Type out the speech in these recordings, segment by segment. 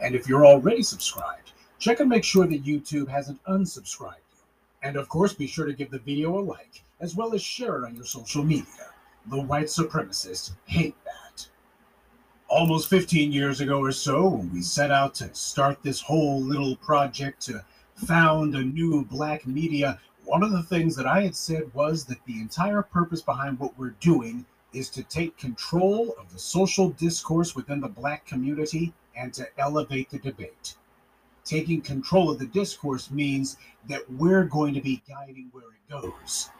And if you're already subscribed, check and make sure that YouTube hasn't unsubscribed you. And of course, be sure to give the video a like, as well as share it on your social media. The white supremacists hate that. Almost 15 years ago or so, when we set out to start this whole little project to found a new black media, one of the things that I had said was that the entire purpose behind what we're doing is to take control of the social discourse within the black community and to elevate the debate. Taking control of the discourse means that we're going to be guiding where it goes.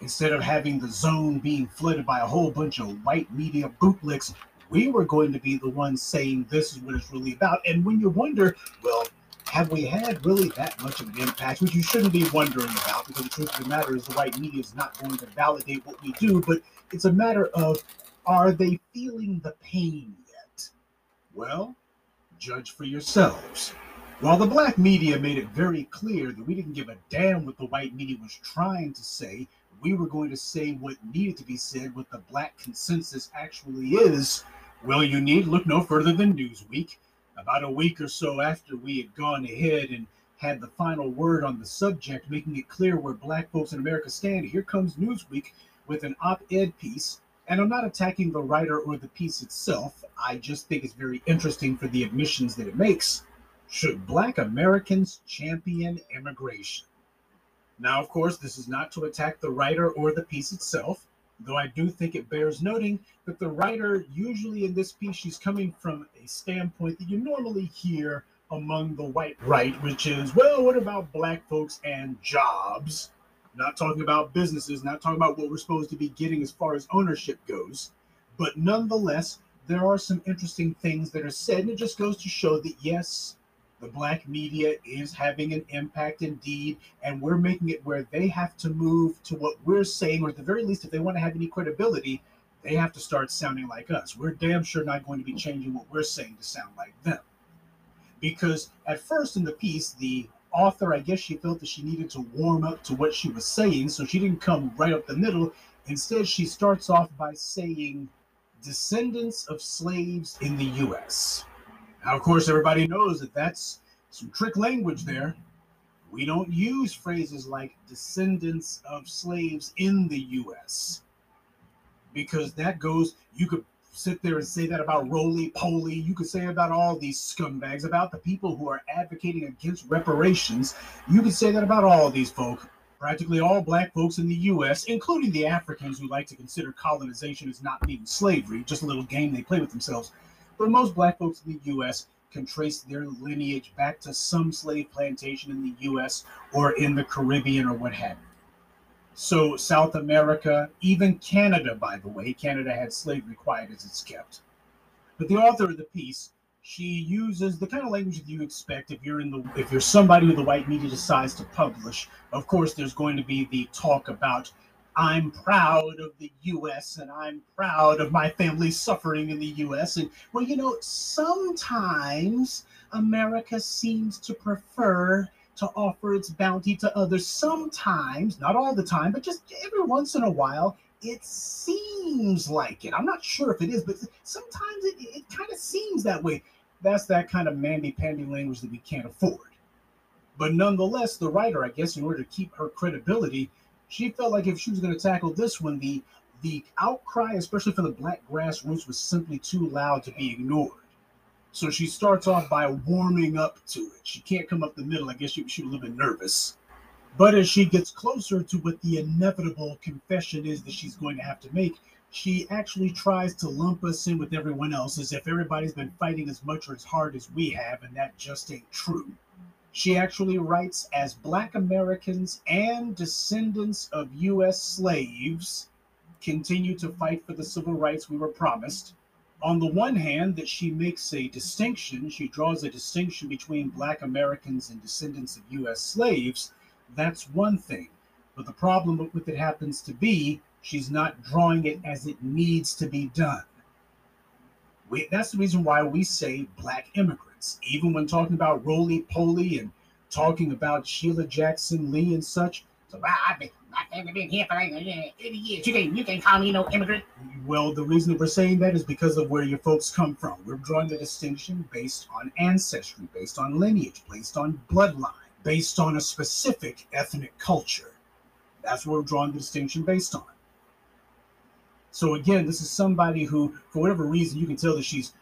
Instead of having the zone being flooded by a whole bunch of white media bootlicks, we were going to be the ones saying this is what it's really about. And when you wonder, well, have we had really that much of an impact, which you shouldn't be wondering about because the truth of the matter is the white media is not going to validate what we do, but it's a matter of are they feeling the pain yet? Well, judge for yourselves. While the black media made it very clear that we didn't give a damn what the white media was trying to say, we were going to say what needed to be said, what the black consensus actually is. Well, you need look no further than Newsweek. About a week or so after we had gone ahead and had the final word on the subject, making it clear where black folks in America stand, here comes Newsweek with an op ed piece. And I'm not attacking the writer or the piece itself. I just think it's very interesting for the admissions that it makes. Should black Americans champion immigration? Now, of course, this is not to attack the writer or the piece itself, though I do think it bears noting that the writer, usually in this piece, she's coming from a standpoint that you normally hear among the white right, which is, well, what about black folks and jobs? Not talking about businesses, not talking about what we're supposed to be getting as far as ownership goes. But nonetheless, there are some interesting things that are said, and it just goes to show that yes, the black media is having an impact indeed, and we're making it where they have to move to what we're saying, or at the very least, if they want to have any credibility, they have to start sounding like us. We're damn sure not going to be changing what we're saying to sound like them. Because at first in the piece, the author, I guess she felt that she needed to warm up to what she was saying, so she didn't come right up the middle. Instead, she starts off by saying, descendants of slaves in the U.S. Now, of course, everybody knows that that's some trick language there. We don't use phrases like descendants of slaves in the U.S. because that goes, you could sit there and say that about roly poly. You could say about all these scumbags, about the people who are advocating against reparations. You could say that about all these folk. Practically all black folks in the U.S., including the Africans who like to consider colonization as not being slavery, just a little game they play with themselves. But most black folks in the U.S. can trace their lineage back to some slave plantation in the U.S. or in the Caribbean or what have you. So South America, even Canada, by the way, Canada had slavery quiet as it's kept. But the author of the piece, she uses the kind of language that you expect if you're in the if you're somebody who the white media decides to publish. Of course, there's going to be the talk about I'm proud of the US and I'm proud of my family suffering in the US. And well, you know, sometimes America seems to prefer to offer its bounty to others. Sometimes, not all the time, but just every once in a while, it seems like it. I'm not sure if it is, but sometimes it, it kind of seems that way. That's that kind of mandy pandy language that we can't afford. But nonetheless, the writer, I guess, in order to keep her credibility, she felt like if she was going to tackle this one, the the outcry, especially for the black grassroots, was simply too loud to be ignored. So she starts off by warming up to it. She can't come up the middle. I guess she, she was a little bit nervous. But as she gets closer to what the inevitable confession is that she's going to have to make, she actually tries to lump us in with everyone else as if everybody's been fighting as much or as hard as we have, and that just ain't true. She actually writes as Black Americans and descendants of U.S. slaves continue to fight for the civil rights we were promised on the one hand, that she makes a distinction, she draws a distinction between Black Americans and descendants of U.S. slaves, that's one thing. But the problem with it happens to be she's not drawing it as it needs to be done. We, that's the reason why we say Black immigrants. Even when talking about roly poly and talking about Sheila Jackson Lee and such, so ah, I, I've been here for like 80 years. You can, you can call me no immigrant. Well, the reason we're saying that is because of where your folks come from. We're drawing the distinction based on ancestry, based on lineage, based on bloodline, based on a specific ethnic culture. That's what we're drawing the distinction based on. So again, this is somebody who, for whatever reason, you can tell that she's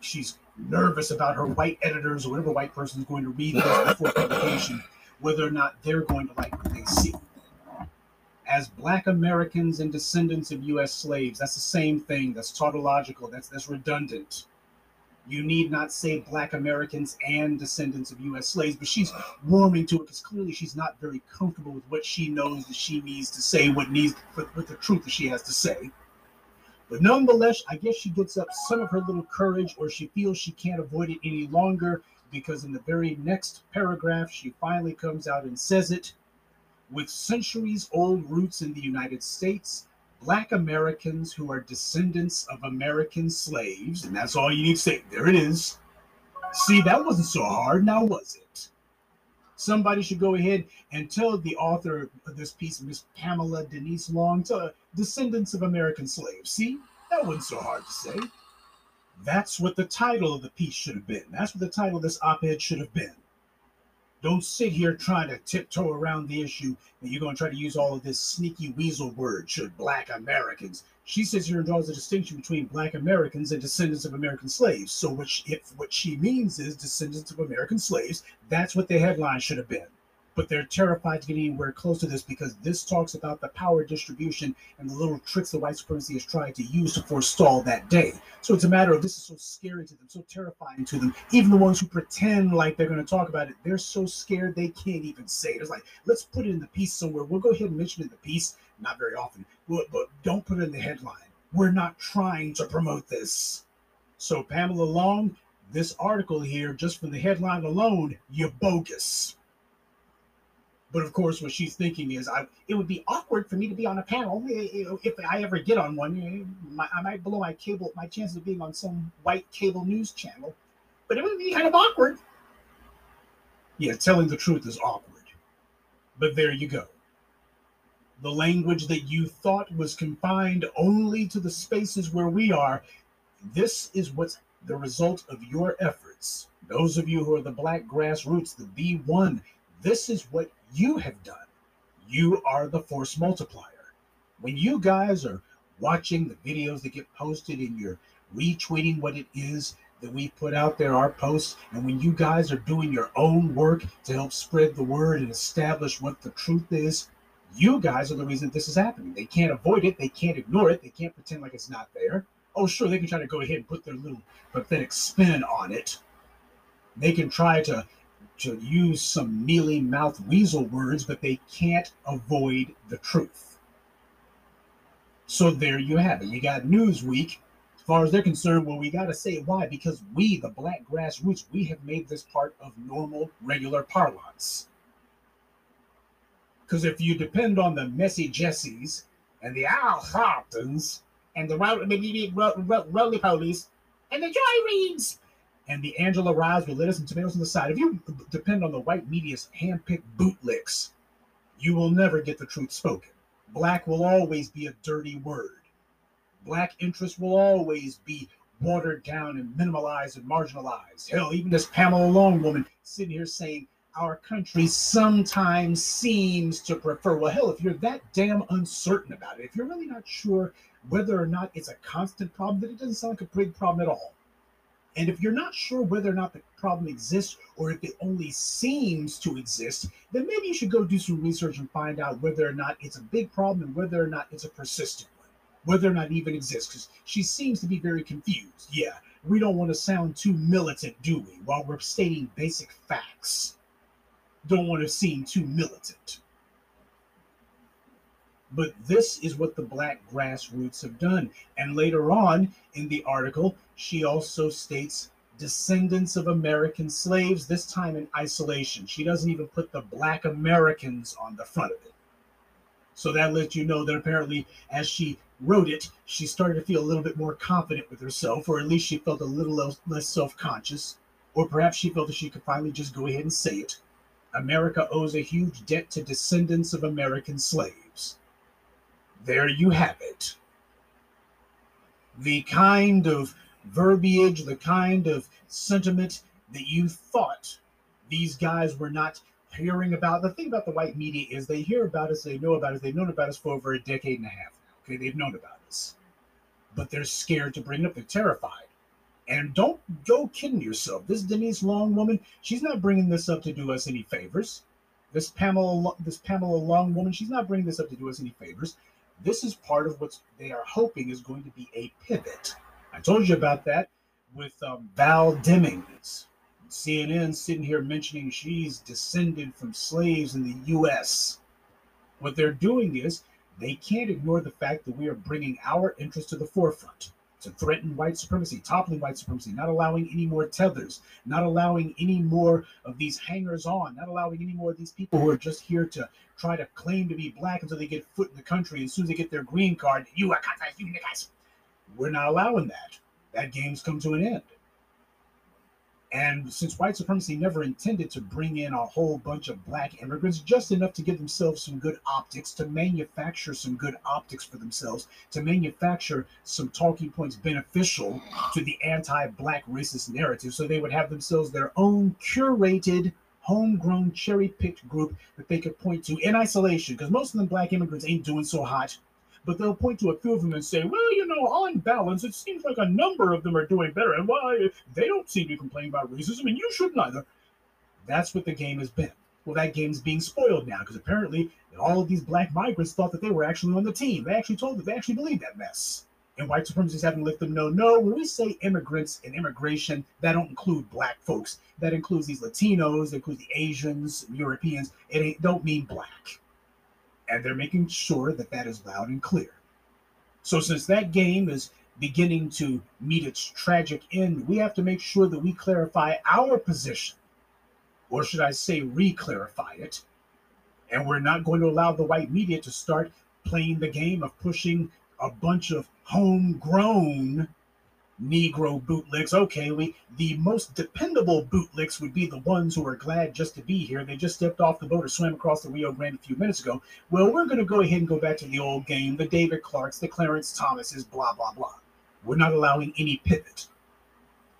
she's nervous about her white editors or whatever white person is going to read this before publication, whether or not they're going to like what they see. As Black Americans and descendants of U.S. slaves, that's the same thing. That's tautological. That's that's redundant. You need not say Black Americans and descendants of U.S. slaves, but she's warming to it because clearly she's not very comfortable with what she knows that she needs to say, what needs with the truth that she has to say. But nonetheless, I guess she gets up some of her little courage, or she feels she can't avoid it any longer because in the very next paragraph, she finally comes out and says it. With centuries old roots in the United States, Black Americans who are descendants of American slaves, and that's all you need to say. There it is. See, that wasn't so hard, now was it? Somebody should go ahead and tell the author of this piece, Miss Pamela Denise Long, to descendants of American slaves. See, that wasn't so hard to say. That's what the title of the piece should have been. That's what the title of this op ed should have been. Don't sit here trying to tiptoe around the issue and you're going to try to use all of this sneaky weasel word, should black Americans. She sits here and draws a distinction between black Americans and descendants of American slaves. So, what she, if what she means is descendants of American slaves, that's what the headline should have been but they're terrified to get anywhere close to this because this talks about the power distribution and the little tricks the white supremacy has tried to use to forestall that day. So it's a matter of this is so scary to them, so terrifying to them. Even the ones who pretend like they're going to talk about it, they're so scared they can't even say it. It's like, let's put it in the piece somewhere. We'll go ahead and mention it in the piece, not very often, but, but don't put it in the headline. We're not trying to promote this. So, Pamela Long, this article here, just from the headline alone, you're bogus. But of course, what she's thinking is, I, it would be awkward for me to be on a panel if I ever get on one. Eh, I might blow my cable, my chances of being on some white cable news channel, but it would be kind of awkward. Yeah, telling the truth is awkward. But there you go. The language that you thought was confined only to the spaces where we are, this is what's the result of your efforts. Those of you who are the black grassroots, the B1, this is what you have done. You are the force multiplier. When you guys are watching the videos that get posted and you're retweeting what it is that we put out there, our posts, and when you guys are doing your own work to help spread the word and establish what the truth is, you guys are the reason this is happening. They can't avoid it, they can't ignore it, they can't pretend like it's not there. Oh, sure, they can try to go ahead and put their little pathetic spin on it. They can try to to use some mealy mouth weasel words, but they can't avoid the truth. So there you have it. You got Newsweek. As far as they're concerned, well, we got to say why. Because we, the black grassroots, we have made this part of normal, regular parlance. Because if you depend on the messy Jessies and the Al Sharptons and the Roly Polies and the Joy Reids and the Angela Rye's with lettuce and tomatoes on the side. If you depend on the white media's hand-picked bootlicks, you will never get the truth spoken. Black will always be a dirty word. Black interest will always be watered down and minimalized and marginalized. Hell, even this Pamela Long woman sitting here saying our country sometimes seems to prefer. Well, hell, if you're that damn uncertain about it, if you're really not sure whether or not it's a constant problem, then it doesn't sound like a big problem at all. And if you're not sure whether or not the problem exists or if it only seems to exist, then maybe you should go do some research and find out whether or not it's a big problem and whether or not it's a persistent one, whether or not it even exists. Because she seems to be very confused. Yeah, we don't want to sound too militant, do we? While we're stating basic facts, don't want to seem too militant. But this is what the black grassroots have done. And later on in the article, she also states descendants of American slaves, this time in isolation. She doesn't even put the black Americans on the front of it. So that lets you know that apparently, as she wrote it, she started to feel a little bit more confident with herself, or at least she felt a little less self conscious, or perhaps she felt that she could finally just go ahead and say it. America owes a huge debt to descendants of American slaves. There you have it. The kind of verbiage, the kind of sentiment that you thought these guys were not hearing about. The thing about the white media is they hear about us, they know about us, they've known about us for over a decade and a half. Okay, they've known about us. But they're scared to bring it up, they're terrified. And don't go kidding yourself. This Denise Long woman, she's not bringing this up to do us any favors. This Pamela, this Pamela Long woman, she's not bringing this up to do us any favors. This is part of what they are hoping is going to be a pivot. I told you about that with um, Val Demings. CNN sitting here mentioning she's descended from slaves in the U.S. What they're doing is they can't ignore the fact that we are bringing our interests to the forefront to threaten white supremacy, toppling white supremacy, not allowing any more tethers, not allowing any more of these hangers on, not allowing any more of these people who are just here to try to claim to be black until they get foot in the country. As soon as they get their green card, you are you niggas. We're not allowing that. That game's come to an end. And since white supremacy never intended to bring in a whole bunch of black immigrants, just enough to give themselves some good optics, to manufacture some good optics for themselves, to manufacture some talking points beneficial to the anti black racist narrative, so they would have themselves their own curated, homegrown, cherry picked group that they could point to in isolation, because most of them black immigrants ain't doing so hot but they'll point to a few of them and say, well, you know, on balance, it seems like a number of them are doing better. And why they don't seem to complain about racism, and you shouldn't either. That's what the game has been. Well, that game's being spoiled now because apparently all of these black migrants thought that they were actually on the team. They actually told them they actually believed that mess. And white supremacists haven't let them know, no, when we say immigrants and immigration, that don't include black folks. That includes these Latinos, that includes the Asians, Europeans. It don't mean black and they're making sure that that is loud and clear. So, since that game is beginning to meet its tragic end, we have to make sure that we clarify our position, or should I say, re clarify it. And we're not going to allow the white media to start playing the game of pushing a bunch of homegrown Negro bootlicks. Okay, we the most dependable bootlicks would be the ones who are glad just to be here. They just stepped off the boat or swam across the Rio Grande a few minutes ago. Well, we're going to go ahead and go back to the old game, the David Clarkes, the Clarence Thomases, blah blah blah. We're not allowing any pivot,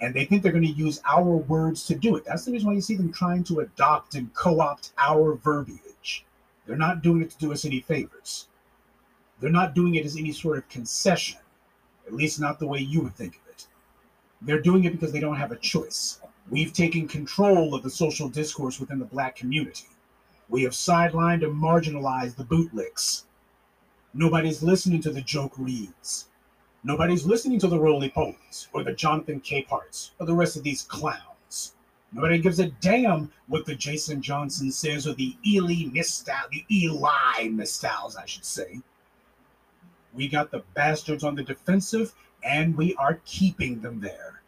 and they think they're going to use our words to do it. That's the reason why you see them trying to adopt and co-opt our verbiage. They're not doing it to do us any favors. They're not doing it as any sort of concession, at least not the way you would think of it. They're doing it because they don't have a choice. We've taken control of the social discourse within the black community. We have sidelined and marginalized the bootlicks. Nobody's listening to the joke reads. Nobody's listening to the roly polies or the Jonathan Capeharts or the rest of these clowns. Nobody gives a damn what the Jason Johnson says or the Elie Mystal, the Elie Mystals, I should say. We got the bastards on the defensive and we are keeping them there.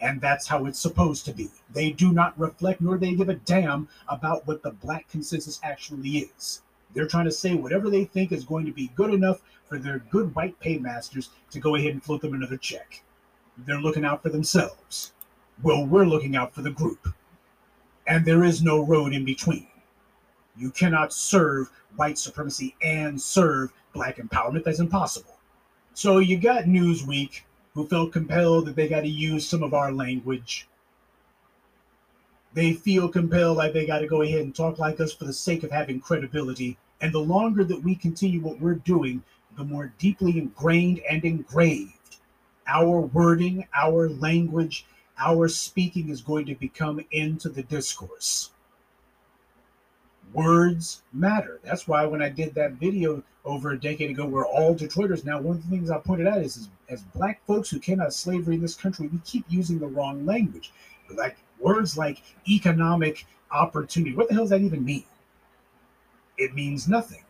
And that's how it's supposed to be. They do not reflect nor they give a damn about what the black consensus actually is. They're trying to say whatever they think is going to be good enough for their good white paymasters to go ahead and float them another check. They're looking out for themselves. Well, we're looking out for the group. And there is no road in between. You cannot serve white supremacy and serve black empowerment. That's impossible. So you got Newsweek, who felt compelled that they got to use some of our language. They feel compelled like they got to go ahead and talk like us for the sake of having credibility. And the longer that we continue what we're doing, the more deeply ingrained and engraved our wording, our language, our speaking is going to become into the discourse. Words matter. That's why when I did that video over a decade ago, we're all Detroiters now. One of the things I pointed out is, is as black folks who came out of slavery in this country, we keep using the wrong language. Like words like economic opportunity. What the hell does that even mean? It means nothing.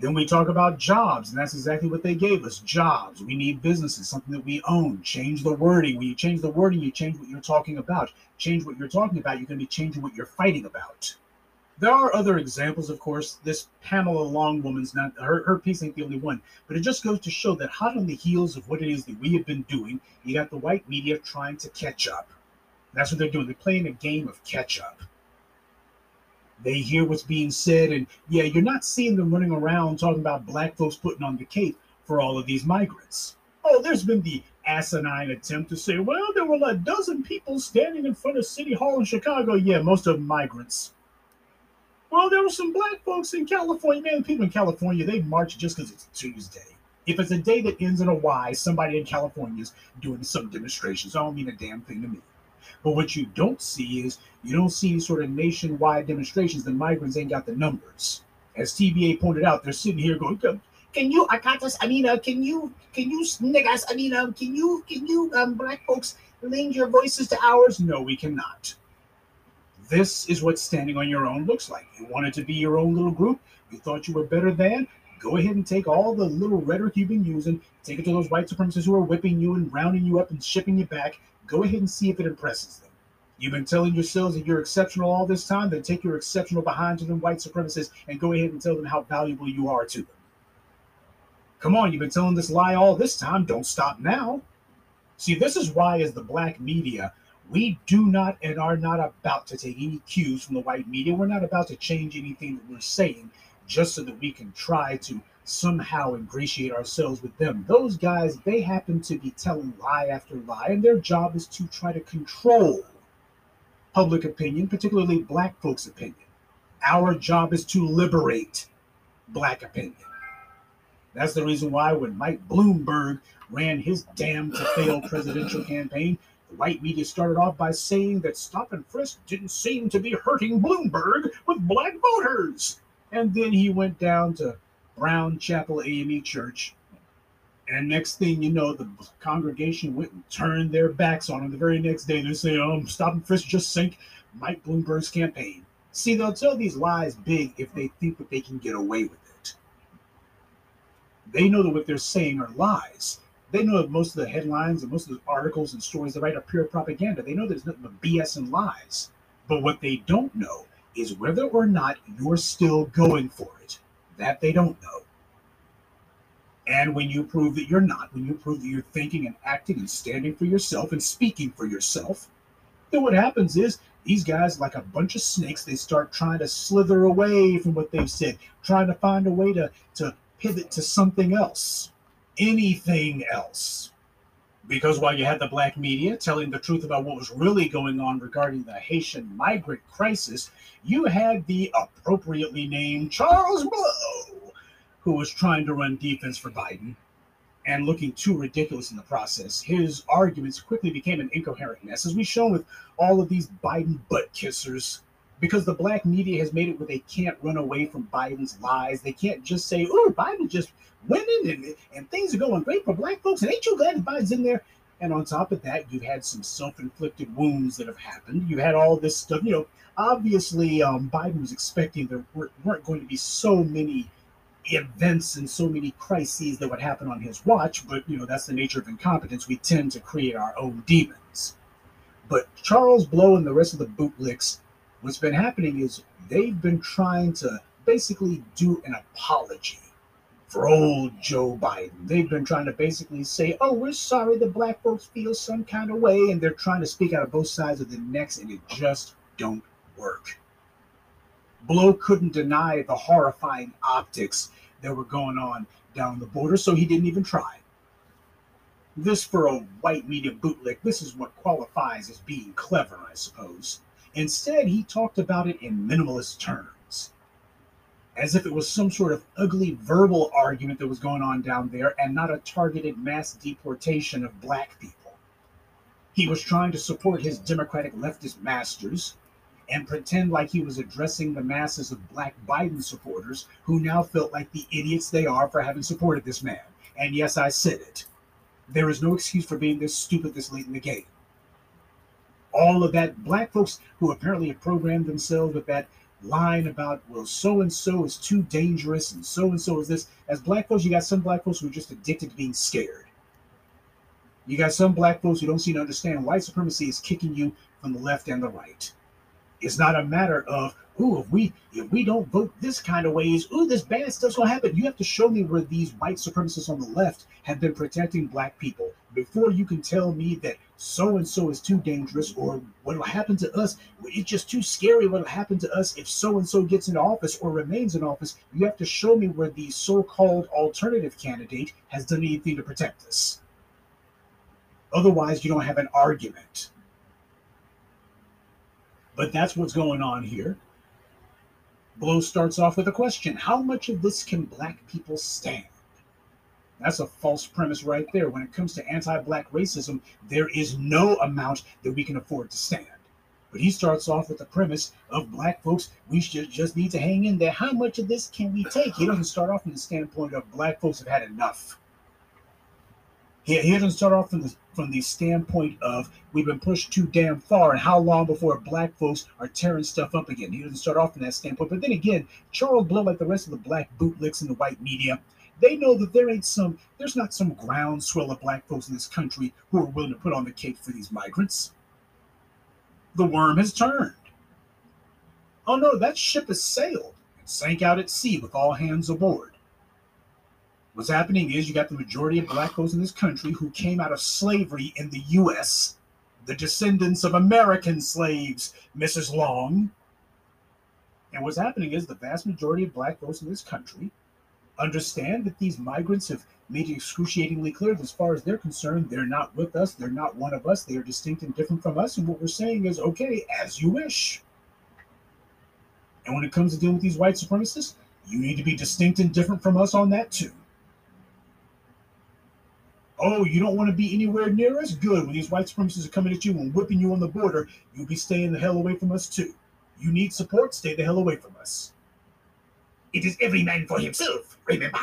Then we talk about jobs, and that's exactly what they gave us jobs. We need businesses, something that we own. Change the wording. When you change the wording, you change what you're talking about. Change what you're talking about, you're going to be changing what you're fighting about. There are other examples, of course. This Pamela Long woman's not her, her piece ain't the only one, but it just goes to show that hot on the heels of what it is that we have been doing, you got the white media trying to catch up. That's what they're doing. They're playing a game of catch up. They hear what's being said, and yeah, you're not seeing them running around talking about black folks putting on the cape for all of these migrants. Oh, there's been the asinine attempt to say, well, there were a dozen people standing in front of City Hall in Chicago. Yeah, most of them migrants. Well, there were some black folks in California. Man, people in California, they march just because it's Tuesday. If it's a day that ends in a Y, somebody in California is doing some demonstrations. I don't mean a damn thing to me. But what you don't see is you don't see sort of nationwide demonstrations. The migrants ain't got the numbers. As TBA pointed out, they're sitting here going, Can you, I got this, I mean, uh, can you, can you, niggas, I mean, um, can you, can you, um, black folks, lend your voices to ours? No, we cannot. This is what standing on your own looks like. You wanted to be your own little group. You thought you were better than. Go ahead and take all the little rhetoric you've been using, take it to those white supremacists who are whipping you and rounding you up and shipping you back. Go ahead and see if it impresses them. You've been telling yourselves that you're exceptional all this time, then take your exceptional behind to them white supremacists and go ahead and tell them how valuable you are to them. Come on, you've been telling this lie all this time. Don't stop now. See, this is why, as the black media, we do not and are not about to take any cues from the white media. We're not about to change anything that we're saying just so that we can try to somehow ingratiate ourselves with them. Those guys, they happen to be telling lie after lie, and their job is to try to control public opinion, particularly black folks' opinion. Our job is to liberate black opinion. That's the reason why when Mike Bloomberg ran his damn to fail presidential campaign, white media started off by saying that stop and frisk didn't seem to be hurting Bloomberg with black voters. And then he went down to Brown Chapel AME Church. And next thing you know, the congregation went and turned their backs on him. The very next day, they say, um, stop and frisk just sank Mike Bloomberg's campaign. See, they'll tell these lies big if they think that they can get away with it. They know that what they're saying are lies. They know that most of the headlines and most of the articles and stories they write are pure propaganda. They know there's nothing but BS and lies. But what they don't know is whether or not you're still going for it. That they don't know. And when you prove that you're not, when you prove that you're thinking and acting and standing for yourself and speaking for yourself, then what happens is these guys, like a bunch of snakes, they start trying to slither away from what they've said, trying to find a way to, to pivot to something else, anything else. Because while you had the black media telling the truth about what was really going on regarding the Haitian migrant crisis, you had the appropriately named Charles Blow, who was trying to run defense for Biden and looking too ridiculous in the process. His arguments quickly became an incoherent mess, as we've shown with all of these Biden butt kissers. Because the black media has made it where they can't run away from Biden's lies. They can't just say, oh, Biden just winning and, and things are going great for black folks. And ain't you glad Biden's in there? And on top of that, you've had some self-inflicted wounds that have happened. You had all this stuff. You know, obviously, um, Biden was expecting there weren't going to be so many events and so many crises that would happen on his watch. But you know, that's the nature of incompetence. We tend to create our own demons. But Charles Blow and the rest of the bootlicks, what's been happening is they've been trying to basically do an apology for old Joe Biden. They've been trying to basically say, oh, we're sorry the black folks feel some kind of way, and they're trying to speak out of both sides of the necks, and it just don't work. Blow couldn't deny the horrifying optics that were going on down the border, so he didn't even try. This, for a white media bootlick, this is what qualifies as being clever, I suppose. Instead, he talked about it in minimalist terms as if it was some sort of ugly verbal argument that was going on down there and not a targeted mass deportation of black people. He was trying to support his Democratic leftist masters and pretend like he was addressing the masses of black Biden supporters who now felt like the idiots they are for having supported this man. And yes, I said it. There is no excuse for being this stupid this late in the game. All of that, black folks who apparently have programmed themselves with that line about well so and so is too dangerous and so and so is this. As black folks you got some black folks who are just addicted to being scared. You got some black folks who don't seem to understand white supremacy is kicking you from the left and the right It's not a matter of, ooh, if we if we don't vote this kind of ways, ooh, this bad stuff's gonna happen. You have to show me where these white supremacists on the left have been protecting black people before you can tell me that so and so is too dangerous or what'll happen to us. It's just too scary what'll happen to us if so and so gets in office or remains in office. You have to show me where the so-called alternative candidate has done anything to protect us. Otherwise, you don't have an argument. But that's what's going on here. Blow starts off with a question How much of this can black people stand? That's a false premise right there. When it comes to anti black racism, there is no amount that we can afford to stand. But he starts off with the premise of black folks, we should just need to hang in there. How much of this can we take? He doesn't start off from the standpoint of black folks have had enough. He, he doesn't start off from the from the standpoint of we've been pushed too damn far and how long before black folks are tearing stuff up again. He doesn't start off from that standpoint. But then again, Charles Blow, like the rest of the black bootlicks in the white media, they know that there ain't some, there's not some groundswell of black folks in this country who are willing to put on the cape for these migrants. The worm has turned. Oh no, that ship has sailed and sank out at sea with all hands aboard. What's happening is you got the majority of black folks in this country who came out of slavery in the U.S., the descendants of American slaves, Mrs. Long. And what's happening is the vast majority of black folks in this country understand that these migrants have made it excruciatingly clear that as far as they're concerned, they're not with us, they're not one of us, they are distinct and different from us. And what we're saying is, okay, as you wish. And when it comes to dealing with these white supremacists, you need to be distinct and different from us on that too. Oh, you don't want to be anywhere near us? Good. When these white supremacists are coming at you and whipping you on the border, you'll be staying the hell away from us too. You need support? Stay the hell away from us. It is every man for himself, remember?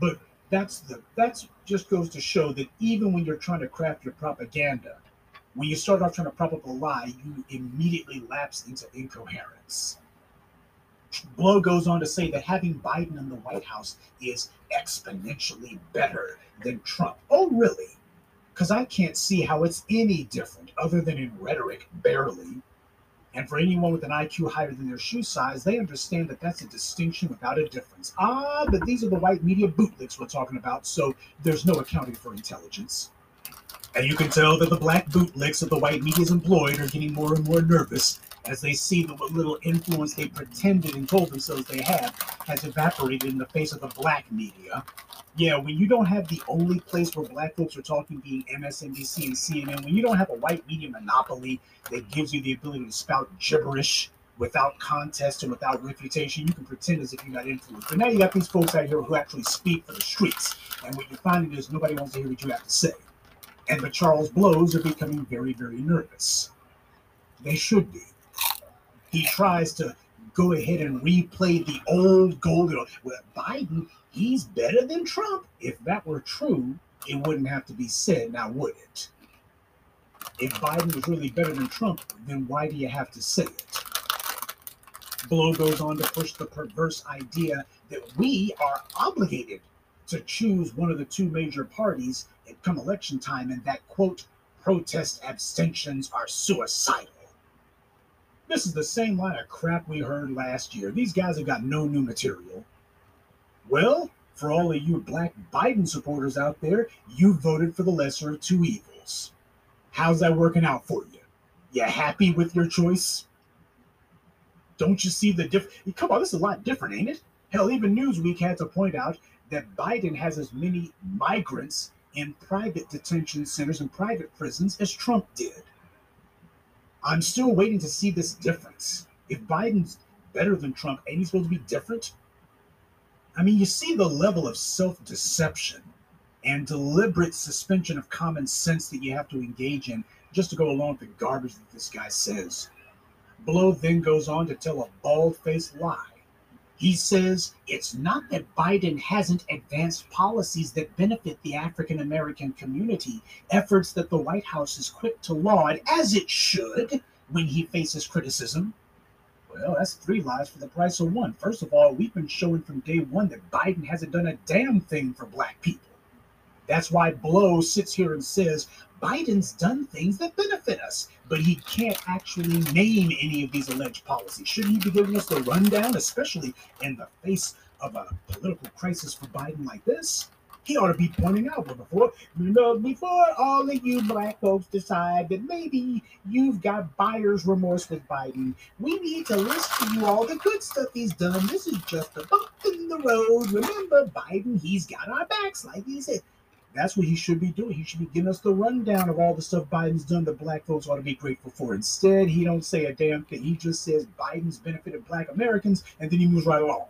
But that's the that's just goes to show that even when you're trying to craft your propaganda, when you start off trying to prop up a lie, you immediately lapse into incoherence. Blow goes on to say that having Biden in the White House is exponentially better than Trump. Oh, really? Because I can't see how it's any different, other than in rhetoric, barely. And for anyone with an IQ higher than their shoe size, they understand that that's a distinction without a difference. Ah, but these are the white media bootlicks we're talking about, so there's no accounting for intelligence. And you can tell that the black bootlicks that the white media employed are getting more and more nervous as they see that what little influence they pretended and told themselves they have has evaporated in the face of the black media. Yeah, when you don't have the only place where black folks are talking being MSNBC and CNN, when you don't have a white media monopoly that gives you the ability to spout gibberish without contest and without refutation, you can pretend as if you got influence. But now you got these folks out here who actually speak for the streets. And what you're finding is nobody wants to hear what you have to say. And the Charles Blows are becoming very, very nervous. They should be he tries to go ahead and replay the old golden. Well, Biden, he's better than Trump. If that were true, it wouldn't have to be said, now would it? If Biden was really better than Trump, then why do you have to say it? Blow goes on to push the perverse idea that we are obligated to choose one of the two major parties at come election time, and that quote protest abstentions are suicidal. This is the same line of crap we heard last year. These guys have got no new material. Well, for all of you black Biden supporters out there, you voted for the lesser of two evils. How's that working out for you? You happy with your choice? Don't you see the difference? Come on, this is a lot different, ain't it? Hell, even Newsweek had to point out that Biden has as many migrants in private detention centers and private prisons as Trump did. I'm still waiting to see this difference. If Biden's better than Trump, ain't he supposed to be different? I mean, you see the level of self deception and deliberate suspension of common sense that you have to engage in just to go along with the garbage that this guy says. Blow then goes on to tell a bald faced lie he says it's not that Biden hasn't advanced policies that benefit the African American community, efforts that the White House is quick to laud, as it should, when he faces criticism. Well, that's three lies for the price of one. First of all, we've been showing from day one that Biden hasn't done a damn thing for black people. That's why Blow sits here and says Biden's done things that benefit us, but he can't actually name any of these alleged policies. Shouldn't he be giving us the rundown, especially in the face of a political crisis for Biden like this? He ought to be pointing out, but before you know, before all of you black folks decide that maybe you've got buyer's remorse with Biden, we need to list to you all the good stuff he's done. This is just a bump in the road. Remember, Biden, he's got our backs, like he said. That's what he should be doing. He should be giving us the rundown of all the stuff Biden's done that black folks ought to be grateful for. Instead, he don't say a damn thing. He just says Biden's benefited black Americans, and then he moves right along.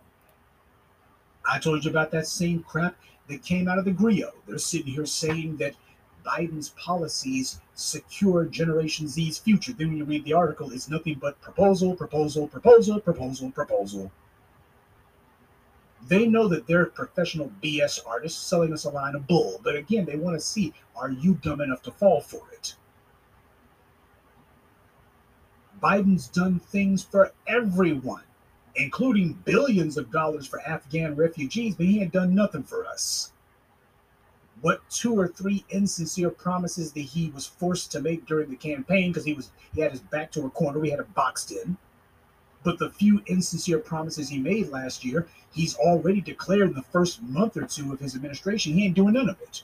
I told you about that same crap that came out of the GRIO. They're sitting here saying that Biden's policies secure Generation Z's future. Then when you read the article, it's nothing but proposal, proposal, proposal, proposal, proposal. They know that they're professional BS artists selling us a line of bull, but again, they want to see are you dumb enough to fall for it? Biden's done things for everyone including billions of dollars for Afghan refugees, but he had done nothing for us. What two or three insincere promises that he was forced to make during the campaign because he was he had his back to a corner, we had it boxed in. But the few insincere promises he made last year, he's already declared in the first month or two of his administration, he ain't doing none of it.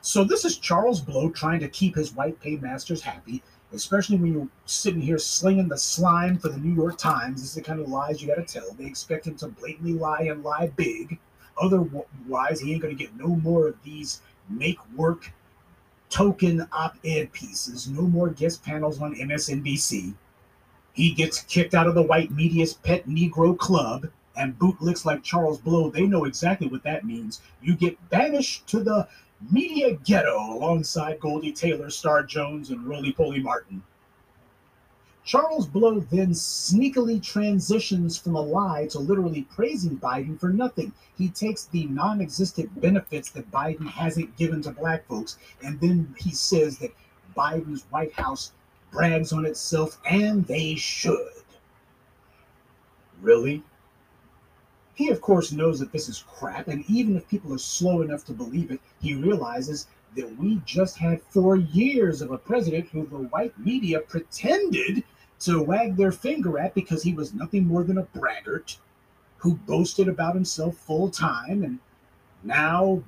So this is Charles Blow trying to keep his white paymasters happy especially when you're sitting here slinging the slime for the New York Times. This is the kind of lies you got to tell. They expect him to blatantly lie and lie big. Otherwise, he ain't going to get no more of these make work token op ed pieces, no more guest panels on MSNBC. He gets kicked out of the white media's pet Negro club, and bootlicks like Charles Blow, they know exactly what that means. You get banished to the Media Ghetto alongside Goldie Taylor, Star Jones, and Roly Poly Martin. Charles Blow then sneakily transitions from a lie to literally praising Biden for nothing. He takes the non existent benefits that Biden hasn't given to black folks, and then he says that Biden's White House brags on itself, and they should. Really? He, of course, knows that this is crap, and even if people are slow enough to believe it, he realizes that we just had four years of a president who the white media pretended to wag their finger at because he was nothing more than a braggart who boasted about himself full time. And now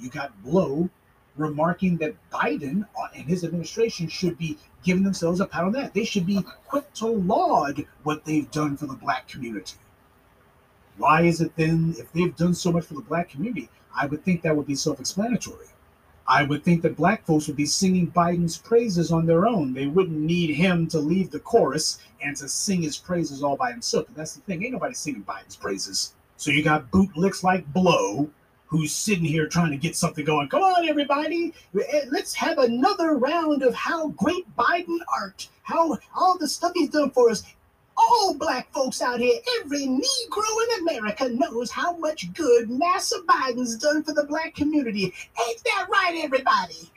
you got Blow remarking that Biden uh, and his administration should be giving themselves a pat on that. They should be quick to laud what they've done for the black community. Why is it then, if they've done so much for the black community, I would think that would be self explanatory. I would think that black folks would be singing Biden's praises on their own. They wouldn't need him to lead the chorus and to sing his praises all by himself. But that's the thing, ain't nobody singing Biden's praises. So you got bootlicks like Blow, who's sitting here trying to get something going. Come on, everybody, eh, let's have another round of how great Biden art, how all the stuff he's done for us all black folks out here, every Negro in America knows how much good Massa Biden's done for the black community. Ain't that right, everybody?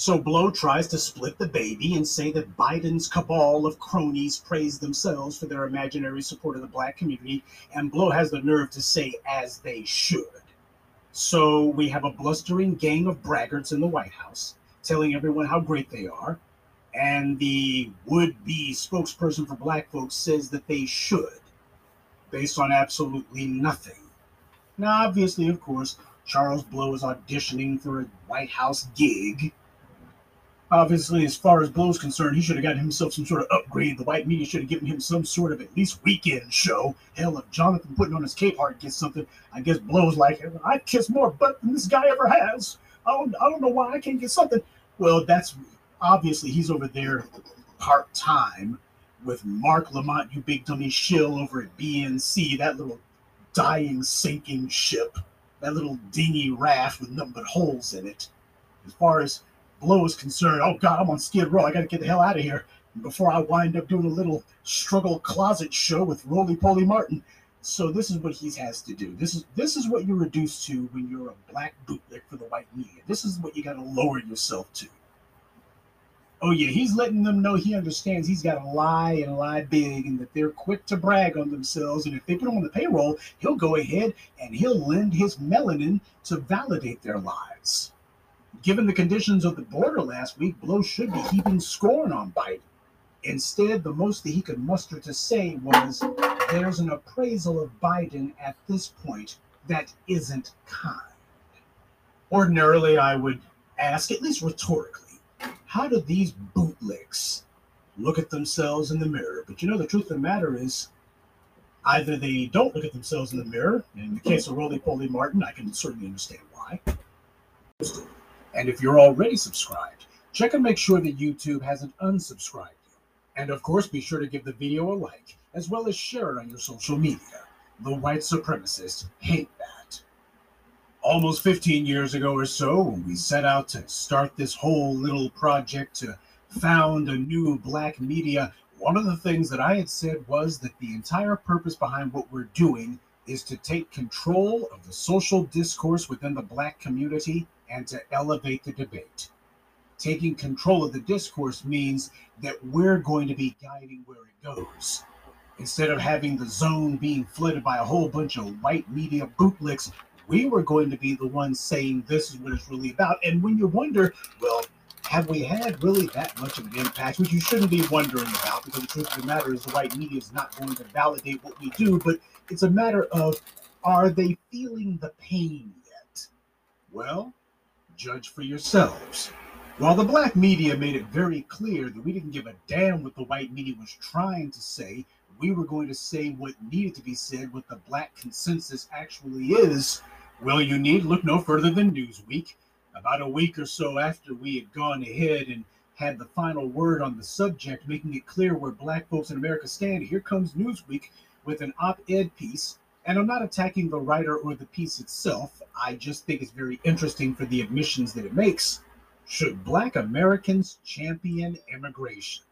So Blow tries to split the baby and say that Biden's cabal of cronies praise themselves for their imaginary support of the black community, and Blow has the nerve to say, as they should. So we have a blustering gang of braggarts in the White House telling everyone how great they are, and the would be spokesperson for black folks says that they should, based on absolutely nothing. Now, obviously, of course, Charles Blow is auditioning for a White House gig. Obviously, as far as Blow's concerned, he should have gotten himself some sort of upgrade. The white media should have given him some sort of at least weekend show. Hell, if Jonathan putting on his cape heart gets something, I guess Blow's like, I kiss more butt than this guy ever has. I don't, I don't know why I can't get something. Well, that's obviously he's over there part time with Marc Lamont, you big dummy shill over at BNC, that little dying, sinking ship, that little dingy raft with nothing but holes in it. As far as Blow is concerned, oh God, I'm on Skid Row. I got to get the hell out of here before I wind up doing a little struggle closet show with Roly Poly Martin. So this is what he has to do. This is this is what you're reduced to when you're a black bootleg for the white media. This is what you got to lower yourself to. Oh yeah, he's letting them know he understands he's got to lie and lie big, and that they're quick to brag on themselves. And if they put him on the payroll, he'll go ahead and he'll lend his melanin to validate their lies. Given the conditions of the border last week, Blow should be heaping scorn on Biden. Instead, the most that he could muster to say was, "There's an appraisal of Biden at this point that isn't kind." Ordinarily, I would ask, at least rhetorically how do these bootlicks look at themselves in the mirror? But you know, the truth of the matter is, either they don't look at themselves in the mirror. In the case of Roly Poly Martin, I can certainly understand why. And if you're already subscribed, check and make sure that YouTube hasn't unsubscribed you. And of course, be sure to give the video a like, as well as share it on your social media. The white supremacists hate that almost 15 years ago or so when we set out to start this whole little project to found a new black media, one of the things that I had said was that the entire purpose behind what we're doing is to take control of the social discourse within the black community and to elevate the debate. Taking control of the discourse means that we're going to be guiding where it goes. Instead of having the zone being flooded by a whole bunch of white media bootlicks we were going to be the ones saying this is what it's really about. And when you wonder, well, have we had really that much of an impact, which you shouldn't be wondering about, because the truth of the matter is the white media is not going to validate what we do, but it's a matter of are they feeling the pain yet? Well, judge for yourselves. While the black media made it very clear that we didn't give a damn what the white media was trying to say, we were going to say what needed to be said, what the black consensus actually is, well, you need look no further than Newsweek. About a week or so after we had gone ahead and had the final word on the subject, making it clear where black folks in America stand, here comes Newsweek with an op ed piece. And I'm not attacking the writer or the piece itself. I just think it's very interesting for the admissions that it makes. Should black Americans champion immigration?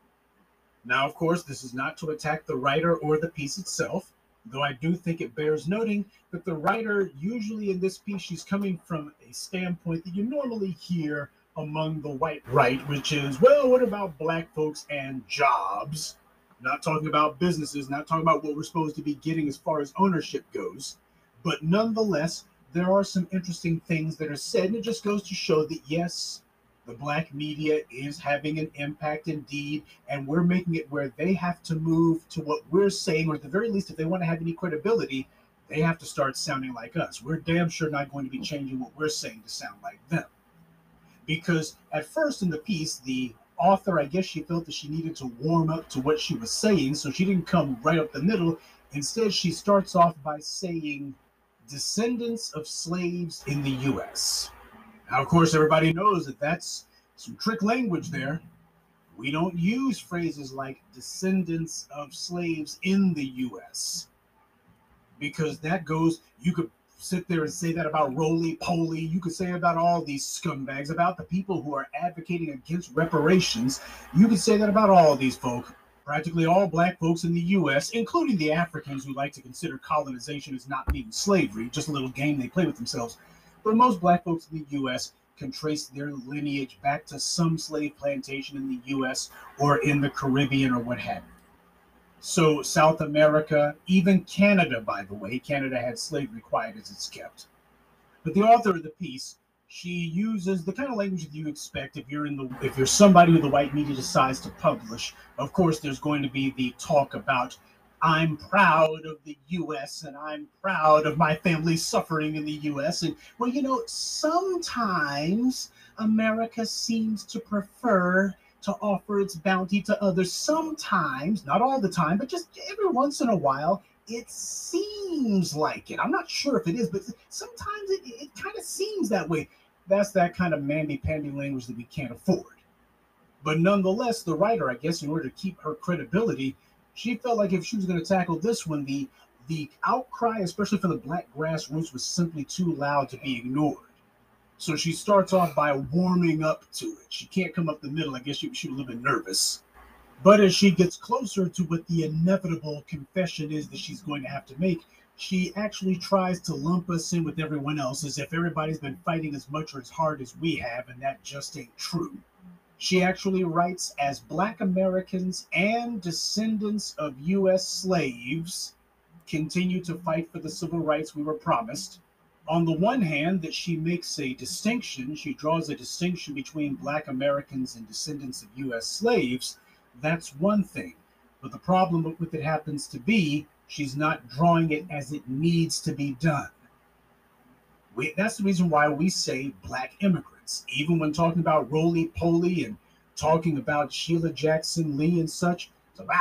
Now, of course, this is not to attack the writer or the piece itself though I do think it bears noting that the writer, usually in this piece, she's coming from a standpoint that you normally hear among the white right, which is, well, what about black folks and jobs? Not talking about businesses, not talking about what we're supposed to be getting as far as ownership goes. But nonetheless, there are some interesting things that are said, and it just goes to show that yes, the black media is having an impact indeed, and we're making it where they have to move to what we're saying, or at the very least, if they want to have any credibility, they have to start sounding like us. We're damn sure not going to be changing what we're saying to sound like them. Because at first in the piece, the author, I guess she felt that she needed to warm up to what she was saying, so she didn't come right up the middle. Instead, she starts off by saying, descendants of slaves in the US. Now, of course, everybody knows that that's some trick language there. We don't use phrases like descendants of slaves in the US because that goes, you could sit there and say that about roly poly. You could say about all these scumbags, about the people who are advocating against reparations. You could say that about all these folk. Practically all black folks in the US, including the Africans who like to consider colonization as not being slavery, just a little game they play with themselves but most black folks in the U.S. can trace their lineage back to some slave plantation in the U.S. or in the Caribbean or what have you. So, South America, even Canada, by the way, Canada had slavery quiet as it's kept. But the author of the piece, she uses the kind of language that you expect if you're in the if you're somebody who the white media decides to publish. Of course, there's going to be the talk about I'm proud of the US and I'm proud of my family suffering in the US. And well, you know, sometimes America seems to prefer to offer its bounty to others. Sometimes, not all the time, but just every once in a while, it seems like it. I'm not sure if it is, but sometimes it, it kind of seems that way. That's that kind of mandy pandy language that we can't afford. But nonetheless, the writer, I guess, in order to keep her credibility, she felt like if she was going to tackle this one, the the outcry, especially for the black grassroots, was simply too loud to be ignored. So she starts off by warming up to it. She can't come up the middle. I guess she, she was a little bit nervous. But as she gets closer to what the inevitable confession is that she's going to have to make, she actually tries to lump us in with everyone else as if everybody's been fighting as much or as hard as we have, and that just ain't true. She actually writes as Black Americans and descendants of U.S. slaves continue to fight for the civil rights we were promised. On the one hand, that she makes a distinction, she draws a distinction between Black Americans and descendants of U.S. slaves. That's one thing. But the problem with it happens to be she's not drawing it as it needs to be done. We, that's the reason why we say black immigrants. Even when talking about Roly Poly and talking about Sheila Jackson Lee and such. So well,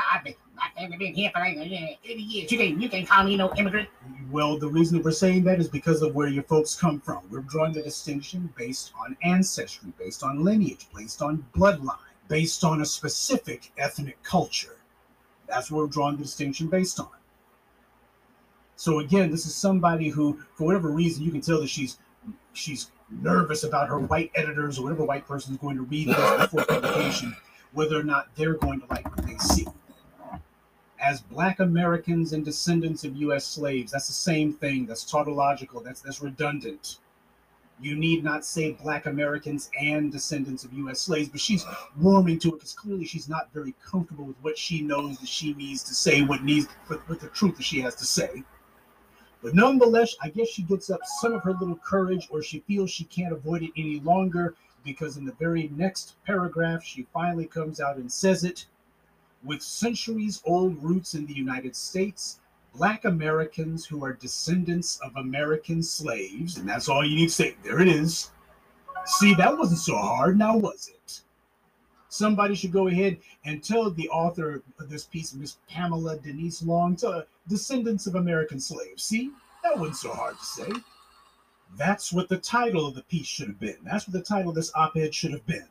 I've I've been here for like 80 years. You can, you can call me no immigrant. Well, the reason we're saying that is because of where your folks come from. We're drawing the distinction based on ancestry, based on lineage, based on bloodline, based on a specific ethnic culture. That's what we're drawing the distinction based on. So again, this is somebody who, for whatever reason, you can tell that she's she's nervous about her white editors or whatever white person is going to read this before publication, whether or not they're going to like what they see. As Black Americans and descendants of U.S. slaves, that's the same thing. That's tautological. That's that's redundant. You need not say Black Americans and descendants of U.S. slaves, but she's warming to it because clearly she's not very comfortable with what she knows that she needs to say, what needs with, with the truth that she has to say. But nonetheless, I guess she gets up some of her little courage, or she feels she can't avoid it any longer because in the very next paragraph, she finally comes out and says it. With centuries old roots in the United States, Black Americans who are descendants of American slaves, and that's all you need to say. There it is. See, that wasn't so hard, now was it? Somebody should go ahead and tell the author of this piece, Miss Pamela Denise Long, to descendants of American slaves. See, that wasn't so hard to say. That's what the title of the piece should have been. That's what the title of this op ed should have been.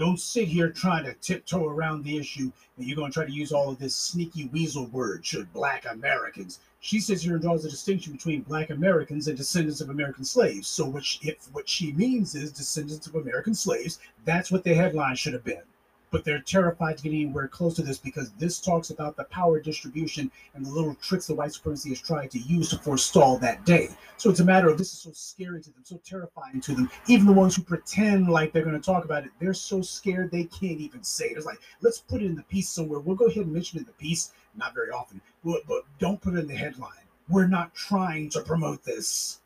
Don't sit here trying to tiptoe around the issue and you're going to try to use all of this sneaky weasel word, should black Americans. She sits here and draws a distinction between black Americans and descendants of American slaves. So, she, if what she means is descendants of American slaves, that's what the headline should have been but they're terrified to get anywhere close to this because this talks about the power distribution and the little tricks the white supremacy has tried to use to forestall that day. So it's a matter of this is so scary to them, so terrifying to them. Even the ones who pretend like they're going to talk about it, they're so scared they can't even say it. It's like, let's put it in the piece somewhere. We'll go ahead and mention it in the piece, not very often, but, but don't put it in the headline. We're not trying to promote this.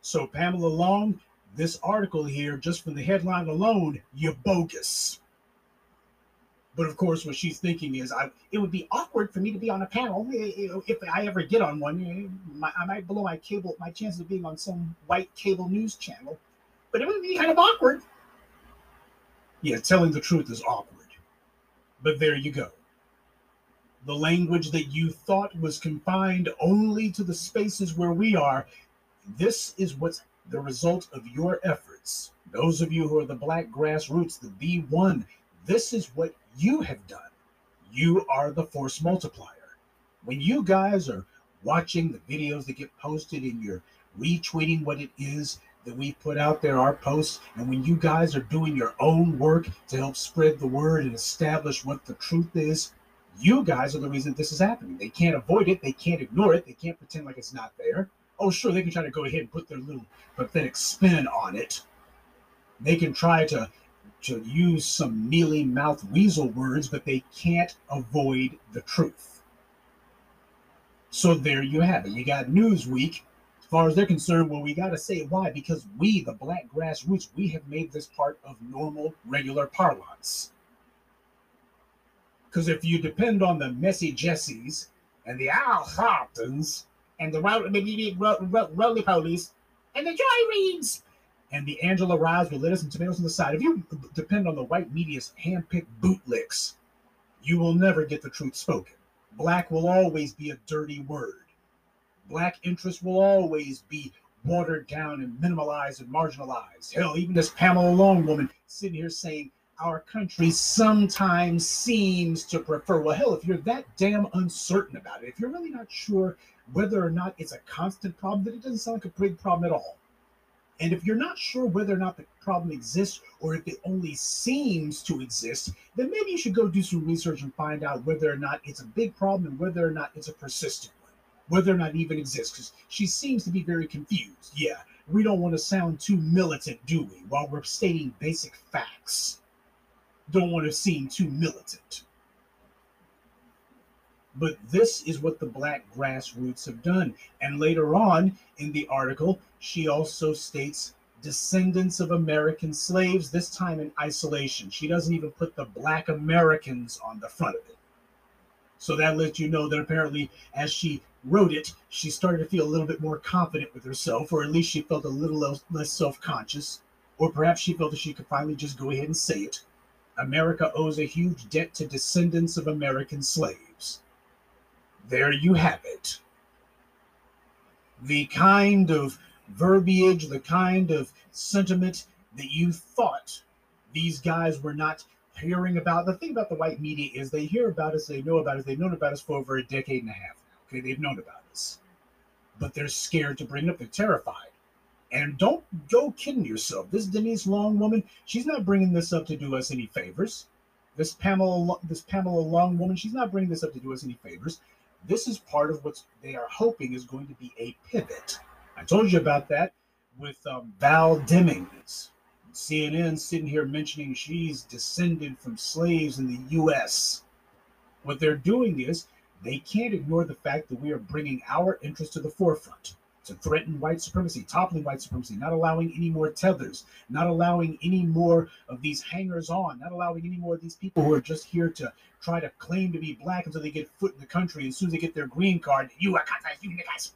So, Pamela Long, this article here, just from the headline alone, you're bogus. But of course, what she's thinking is, I it would be awkward for me to be on a panel eh, eh, eh, if I ever get on one. I might blow my cable, my chances of being on some white cable news channel, but it would be kind of awkward. Yeah, telling the truth is awkward. But there you go. The language that you thought was confined only to the spaces where we are, this is what's the result of your efforts. Those of you who are the black grassroots, the B1, this is what you have done. You are the force multiplier. When you guys are watching the videos that get posted and you're retweeting what it is that we put out there, our posts, and when you guys are doing your own work to help spread the word and establish what the truth is, you guys are the reason this is happening. They can't avoid it, they can't ignore it, they can't pretend like it's not there. Oh, sure, they can try to go ahead and put their little pathetic spin on it. They can try to to use some mealy mouth weasel words, but they can't avoid the truth. So there you have it. You got Newsweek. As far as they're concerned, well, we got to say why. Because we, the black grassroots, we have made this part of normal, regular parlance. Because if you depend on the messy Jessies and the Al Sharptons and the roly polies and the Joy Reids and the Angela Rye's with lettuce and tomatoes on the side. If you depend on the white media's hand-picked bootlicks, you will never get the truth spoken. Black will always be a dirty word. Black interest will always be watered down and minimalized and marginalized. Hell, even this Pamela Long woman sitting here saying our country sometimes seems to prefer. Well, hell, if you're that damn uncertain about it, if you're really not sure whether or not it's a constant problem, then it doesn't sound like a big problem at all. And if you're not sure whether or not the problem exists or if it only seems to exist, then maybe you should go do some research and find out whether or not it's a big problem and whether or not it's a persistent one, whether or not it even exists. Because she seems to be very confused. Yeah, we don't want to sound too militant, do we, while we're stating basic facts. don't want to seem too militant. But this is what the black grassroots have done. And later on in the article, she also states descendants of American slaves, this time in isolation. She doesn't even put the black Americans on the front of it. So that lets you know that apparently, as she wrote it, she started to feel a little bit more confident with herself, or at least she felt a little less self conscious, or perhaps she felt that she could finally just go ahead and say it. America owes a huge debt to descendants of American slaves. There you have it. The kind of verbiage, the kind of sentiment that you thought these guys were not hearing about. The thing about the white media is they hear about us, they know about us, they've known about us for over a decade and a half. Okay, they've known about us, but they're scared to bring it up. They're terrified. And don't go kidding yourself. This Denise Long woman, she's not bringing this up to do us any favors. This Pamela, this Pamela Long woman, she's not bringing this up to do us any favors. This is part of what they are hoping is going to be a pivot. I told you about that with um, Val Demings. CNN sitting here mentioning she's descended from slaves in the U.S. What they're doing is they can't ignore the fact that we are bringing our interests to the forefront to threaten white supremacy, toppling white supremacy, not allowing any more tethers, not allowing any more of these hangers on, not allowing any more of these people who are just here to try to claim to be black until they get foot in the country. As soon as they get their green card, you are you niggas.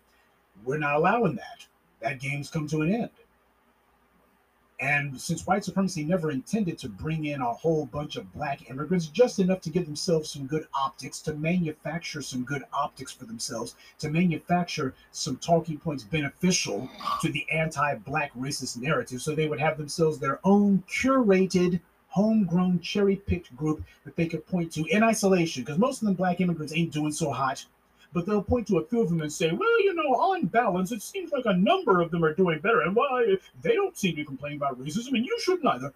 We're not allowing that. That game's come to an end. And since white supremacy never intended to bring in a whole bunch of black immigrants, just enough to give themselves some good optics, to manufacture some good optics for themselves, to manufacture some talking points beneficial to the anti black racist narrative, so they would have themselves their own curated, homegrown, cherry picked group that they could point to in isolation. Because most of them black immigrants ain't doing so hot but they'll point to a few of them and say, well, you know, on balance, it seems like a number of them are doing better. And why they don't seem to be complaining about racism, and you shouldn't either.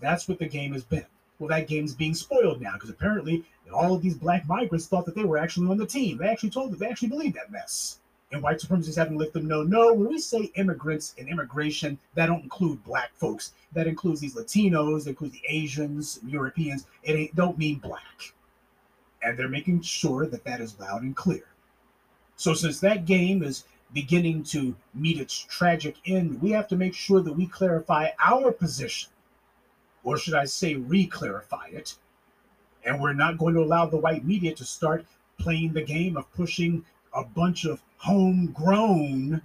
That's what the game has been. Well, that game's being spoiled now because apparently all of these black migrants thought that they were actually on the team. They actually told them, they actually believed that mess. And white supremacists haven't let them know, no, when we say immigrants and immigration, that don't include black folks. That includes these Latinos, that includes the Asians, Europeans. It ain't, don't mean black and they're making sure that that is loud and clear. So, since that game is beginning to meet its tragic end, we have to make sure that we clarify our position, or should I say, re clarify it. And we're not going to allow the white media to start playing the game of pushing a bunch of homegrown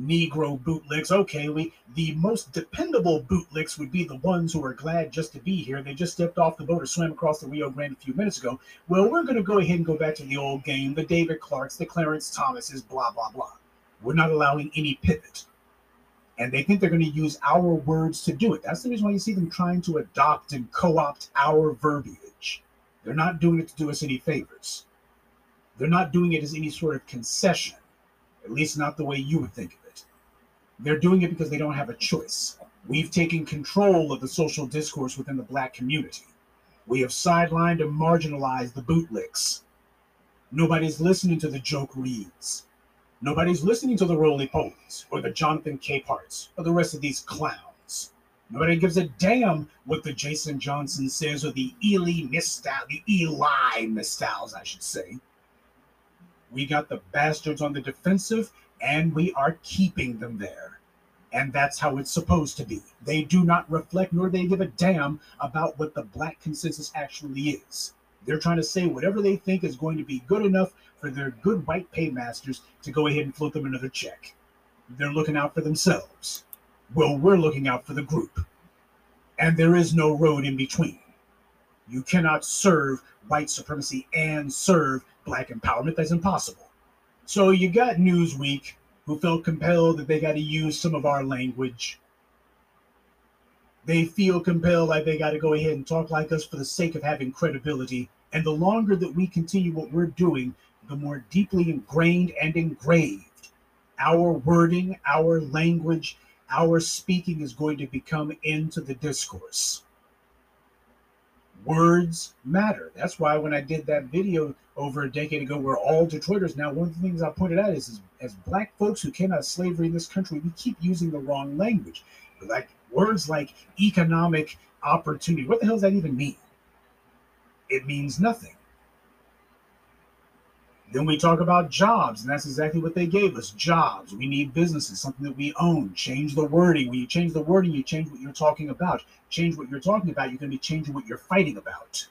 Negro bootlicks. Okay, we the most dependable bootlicks would be the ones who are glad just to be here. They just stepped off the boat or swam across the Rio Grande a few minutes ago. Well, we're going to go ahead and go back to the old game, the David Clarkes, the Clarence Thomases, blah blah blah. We're not allowing any pivot. And they think they're going to use our words to do it. That's the reason why you see them trying to adopt and co opt our verbiage. They're not doing it to do us any favors. They're not doing it as any sort of concession, at least not the way you would think they're doing it because they don't have a choice. We've taken control of the social discourse within the black community. We have sidelined and marginalized the bootlicks. Nobody's listening to the joke reads. Nobody's listening to the roly polies or the Jonathan Capeharts or the rest of these clowns. Nobody gives a damn what the Jason Johnson says or the Elie Mystal, the Elie Mystals, I should say. We got the bastards on the defensive and we are keeping them there. And that's how it's supposed to be. They do not reflect nor they give a damn about what the black consensus actually is. They're trying to say whatever they think is going to be good enough for their good white paymasters to go ahead and float them another check. They're looking out for themselves. Well, we're looking out for the group. And there is no road in between. You cannot serve white supremacy and serve black empowerment. That's impossible. So you got Newsweek, who felt compelled that they got to use some of our language. They feel compelled like they got to go ahead and talk like us for the sake of having credibility. And the longer that we continue what we're doing, the more deeply ingrained and engraved our wording, our language, our speaking is going to become into the discourse words matter. That's why when I did that video over a decade ago, we're all Detroiters now, one of the things I pointed out is, is as black folks who came out of slavery in this country, we keep using the wrong language. Like words like economic opportunity. What the hell does that even mean? It means nothing. Then we talk about jobs, and that's exactly what they gave us jobs. We need businesses, something that we own. Change the wording. When you change the wording, you change what you're talking about. Change what you're talking about, you're going to be changing what you're fighting about.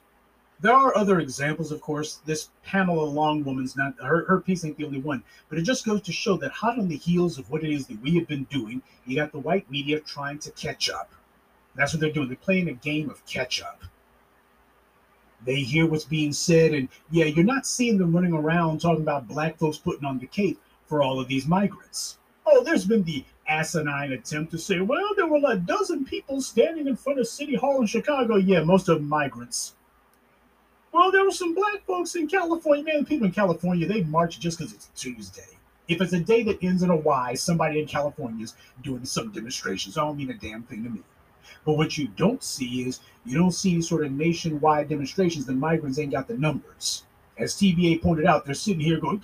There are other examples, of course. This Pamela Long woman's not her, her piece ain't the only one, but it just goes to show that hot on the heels of what it is that we have been doing, you got the white media trying to catch up. That's what they're doing. They're playing a game of catch up. They hear what's being said, and yeah, you're not seeing them running around talking about black folks putting on the cape for all of these migrants. Oh, there's been the asinine attempt to say, well, there were a dozen people standing in front of City Hall in Chicago. Yeah, most of them migrants. Well, there were some black folks in California. Man, people in California, they march just because it's Tuesday. If it's a day that ends in a Y, somebody in California is doing some demonstrations. I don't mean a damn thing to me. But what you don't see is you don't see sort of nationwide demonstrations. The migrants ain't got the numbers. As TBA pointed out, they're sitting here going,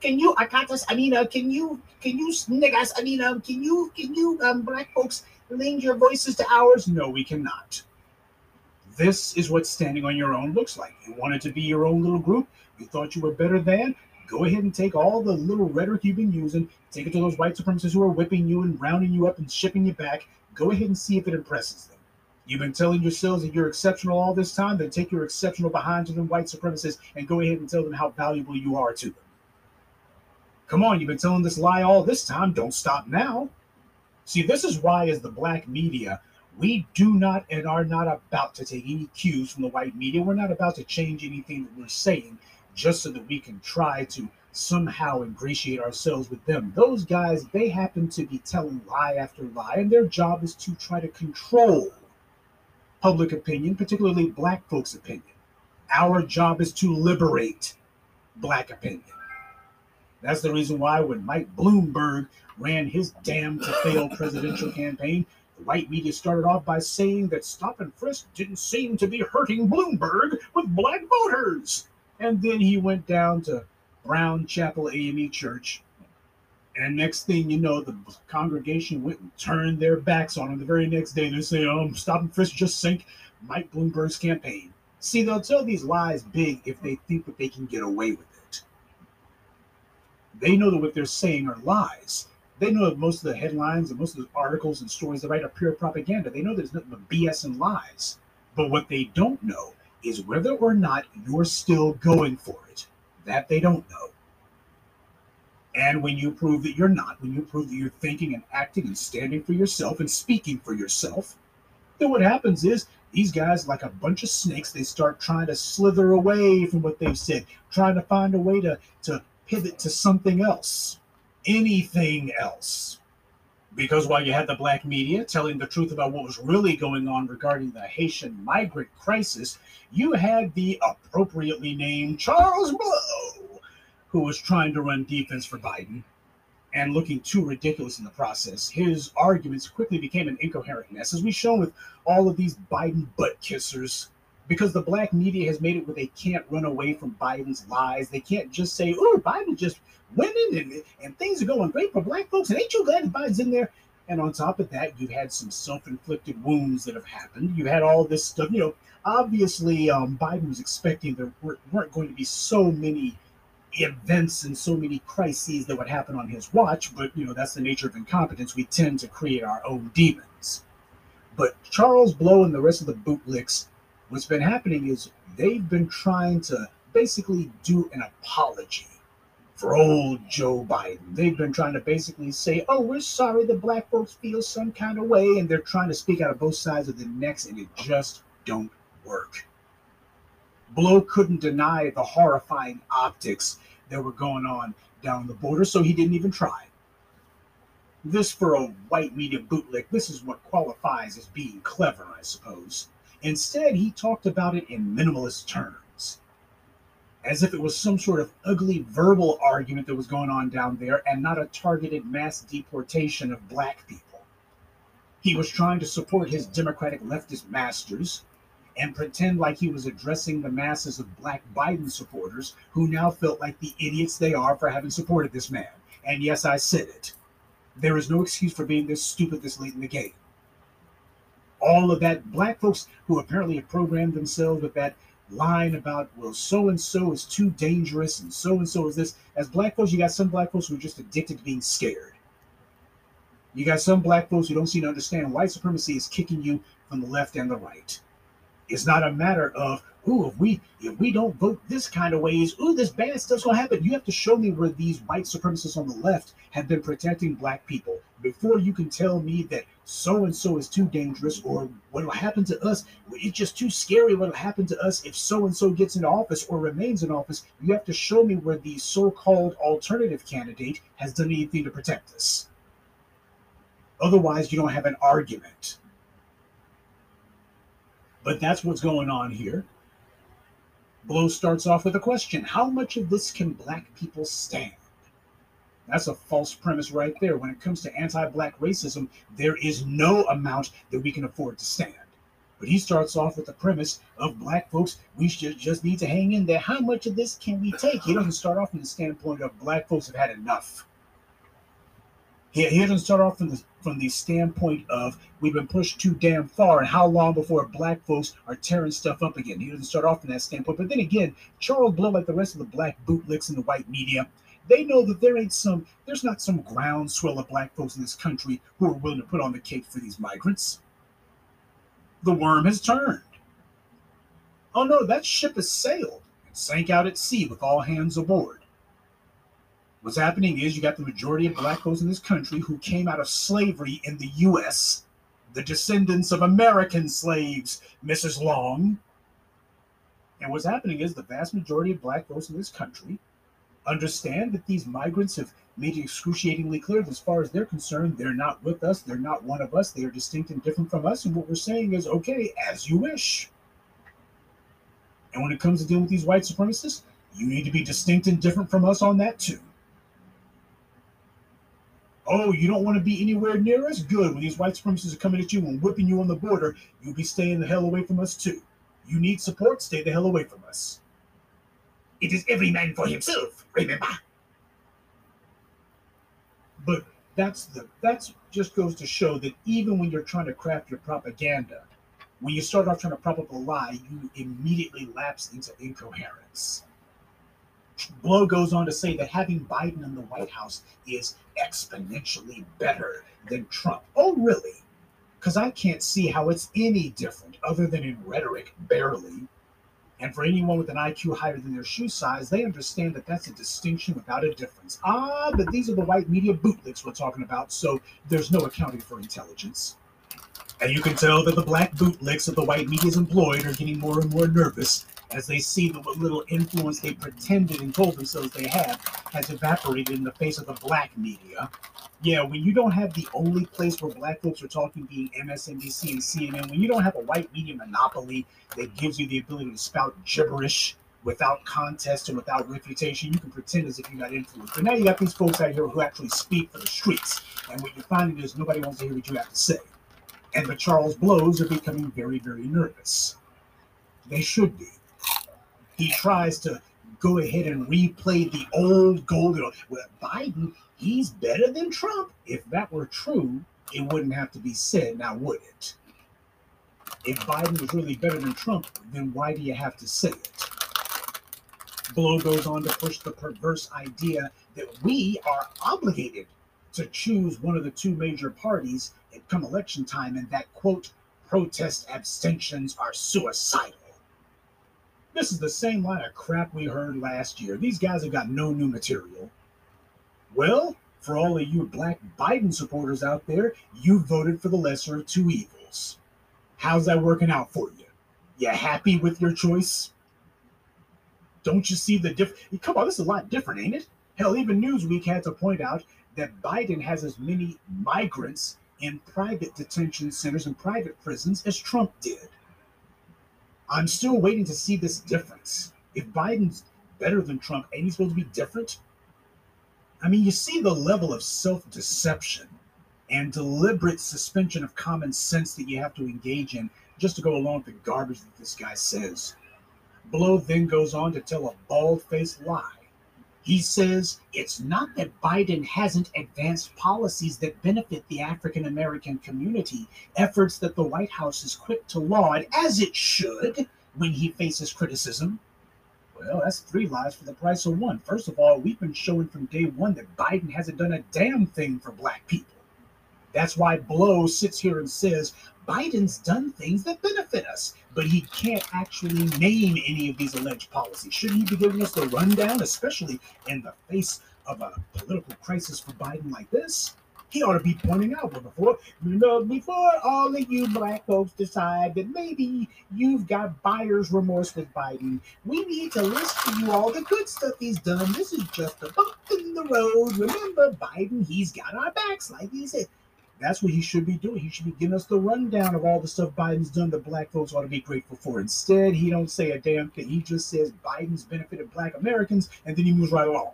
can you Akatas, mean, uh, can you can you niggas, mean, um, can you can you um black folks lend your voices to ours? No, we cannot. This is what standing on your own looks like. You wanted to be your own little group. You thought you were better than. Go ahead and take all the little rhetoric you've been using, take it to those white supremacists who are whipping you and rounding you up and shipping you back, Go ahead and see if it impresses them. You've been telling yourselves that you're exceptional all this time, then take your exceptional behind to them white supremacists and go ahead and tell them how valuable you are to them. Come on, you've been telling this lie all this time. Don't stop now. See, this is why, as the black media, we do not and are not about to take any cues from the white media. We're not about to change anything that we're saying just so that we can try to somehow ingratiate ourselves with them. Those guys, they happen to be telling lie after lie, and their job is to try to control public opinion, particularly black folks' opinion. Our job is to liberate black opinion. That's the reason why when Mike Bloomberg ran his damn to fail presidential campaign, the white media started off by saying that stop and frisk didn't seem to be hurting Bloomberg with black voters. And then he went down to Brown Chapel AME Church. And next thing you know, the congregation went and turned their backs on him. The very next day, they say, um, stop and frisk just sink Mike Bloomberg's campaign. See, they'll tell these lies big if they think that they can get away with it. They know that what they're saying are lies. They know that most of the headlines and most of the articles and stories they write are pure propaganda. They know there's nothing but BS and lies. But what they don't know is whether or not you're still going for it. That they don't know. And when you prove that you're not, when you prove that you're thinking and acting and standing for yourself and speaking for yourself, then what happens is these guys, like a bunch of snakes, they start trying to slither away from what they've said, trying to find a way to, to pivot to something else, anything else. Because while you had the black media telling the truth about what was really going on regarding the Haitian migrant crisis, you had the appropriately named Charles Blow, who was trying to run defense for Biden and looking too ridiculous in the process. His arguments quickly became an incoherent mess, as we've shown with all of these Biden butt kissers. Because the black media has made it where they can't run away from Biden's lies. They can't just say, oh, Biden just winning and, and things are going great for black folks. And ain't you glad Biden's in there? And on top of that, you've had some self-inflicted wounds that have happened. You've had all this stuff. You know, obviously, um, Biden was expecting there weren't going to be so many events and so many crises that would happen on his watch. But you know, that's the nature of incompetence. We tend to create our own demons. But Charles Blow and the rest of the bootlicks, what's been happening is they've been trying to basically do an apology for old Joe Biden. They've been trying to basically say, oh, we're sorry the black folks feel some kind of way, and they're trying to speak out of both sides of the necks, and it just don't work. Blow couldn't deny the horrifying optics that were going on down the border, so he didn't even try. This, for a white media bootlick, this is what qualifies as being clever, I suppose. Instead, he talked about it in minimalist terms as if it was some sort of ugly verbal argument that was going on down there and not a targeted mass deportation of black people. He was trying to support his Democratic leftist masters and pretend like he was addressing the masses of black Biden supporters who now felt like the idiots they are for having supported this man. And yes, I said it. There is no excuse for being this stupid this late in the game. All of that. Black folks who apparently have programmed themselves with that line about well so and so is too dangerous and so and so is this. As black folks you got some black folks who are just addicted to being scared. You got some black folks who don't seem to understand white supremacy is kicking you from the left and the right. It's not a matter of ooh, if we if we don't vote this kind of ways, ooh, this bad stuff's gonna happen. You have to show me where these white supremacists on the left have been protecting black people before you can tell me that so and so is too dangerous or what'll happen to us. It's just too scary what'll happen to us if so and so gets into office or remains in office. You have to show me where the so-called alternative candidate has done anything to protect us. Otherwise, you don't have an argument. But that's what's going on here. Blow starts off with a question How much of this can black people stand? That's a false premise right there. When it comes to anti black racism, there is no amount that we can afford to stand. But he starts off with the premise of black folks, we should just need to hang in there. How much of this can we take? He doesn't start off from the standpoint of black folks have had enough. He, he doesn't start off from the from the standpoint of we've been pushed too damn far and how long before black folks are tearing stuff up again. He doesn't start off from that standpoint. But then again, Charles Blow, like the rest of the black bootlicks in the white media, they know that there ain't some, there's not some groundswell of black folks in this country who are willing to put on the cape for these migrants. The worm has turned. Oh no, that ship has sailed and sank out at sea with all hands aboard. What's happening is you got the majority of black folks in this country who came out of slavery in the U.S., the descendants of American slaves, Mrs. Long. And what's happening is the vast majority of black folks in this country understand that these migrants have made it excruciatingly clear that as far as they're concerned, they're not with us, they're not one of us, they are distinct and different from us. And what we're saying is, okay, as you wish. And when it comes to dealing with these white supremacists, you need to be distinct and different from us on that too. Oh, you don't want to be anywhere near us? Good. When these white supremacists are coming at you and whipping you on the border, you'll be staying the hell away from us too. You need support? Stay the hell away from us. It is every man for himself, remember? But that's the that's just goes to show that even when you're trying to craft your propaganda, when you start off trying to prop up a lie, you immediately lapse into incoherence. Blow goes on to say that having Biden in the White House is exponentially better than Trump. Oh, really? Because I can't see how it's any different other than in rhetoric, barely. And for anyone with an IQ higher than their shoe size, they understand that that's a distinction without a difference. Ah, but these are the white media bootlicks we're talking about, so there's no accounting for intelligence. And you can tell that the black bootlicks that the white media's employed are getting more and more nervous as they see that what little influence they pretended and told themselves they had has evaporated in the face of the black media. Yeah, when you don't have the only place where black folks are talking being MSNBC and CNN, when you don't have a white media monopoly that gives you the ability to spout gibberish without contest and without refutation, you can pretend as if you got influence. But now you got these folks out here who actually speak for the streets. And what you're finding is nobody wants to hear what you have to say. And the Charles Blows are becoming very, very nervous. They should be he tries to go ahead and replay the old golden. Well, Biden, he's better than Trump. If that were true, it wouldn't have to be said, now would it? If Biden was really better than Trump, then why do you have to say it? Blow goes on to push the perverse idea that we are obligated to choose one of the two major parties at come election time, and that quote protest abstentions are suicidal. This is the same line of crap we heard last year. These guys have got no new material. Well, for all of you black Biden supporters out there, you voted for the lesser of two evils. How's that working out for you? You happy with your choice? Don't you see the difference? Come on, this is a lot different, ain't it? Hell, even Newsweek had to point out that Biden has as many migrants in private detention centers and private prisons as Trump did. I'm still waiting to see this difference. If Biden's better than Trump, ain't he supposed to be different? I mean, you see the level of self deception and deliberate suspension of common sense that you have to engage in just to go along with the garbage that this guy says. Blow then goes on to tell a bald faced lie. He says it's not that Biden hasn't advanced policies that benefit the African American community, efforts that the White House is quick to laud, as it should, when he faces criticism. Well, that's three lies for the price of one. First of all, we've been showing from day one that Biden hasn't done a damn thing for black people. That's why Blow sits here and says Biden's done things that benefit us, but he can't actually name any of these alleged policies. Shouldn't he be giving us the rundown, especially in the face of a political crisis for Biden like this? He ought to be pointing out, but before you know, before all of you black folks decide that maybe you've got buyer's remorse with Biden, we need to list to you all the good stuff he's done. This is just a bump in the road. Remember, Biden, he's got our backs, like he said. That's what he should be doing. He should be giving us the rundown of all the stuff Biden's done that black folks ought to be grateful for. Instead, he don't say a damn thing. He just says Biden's benefited black Americans, and then he moves right along.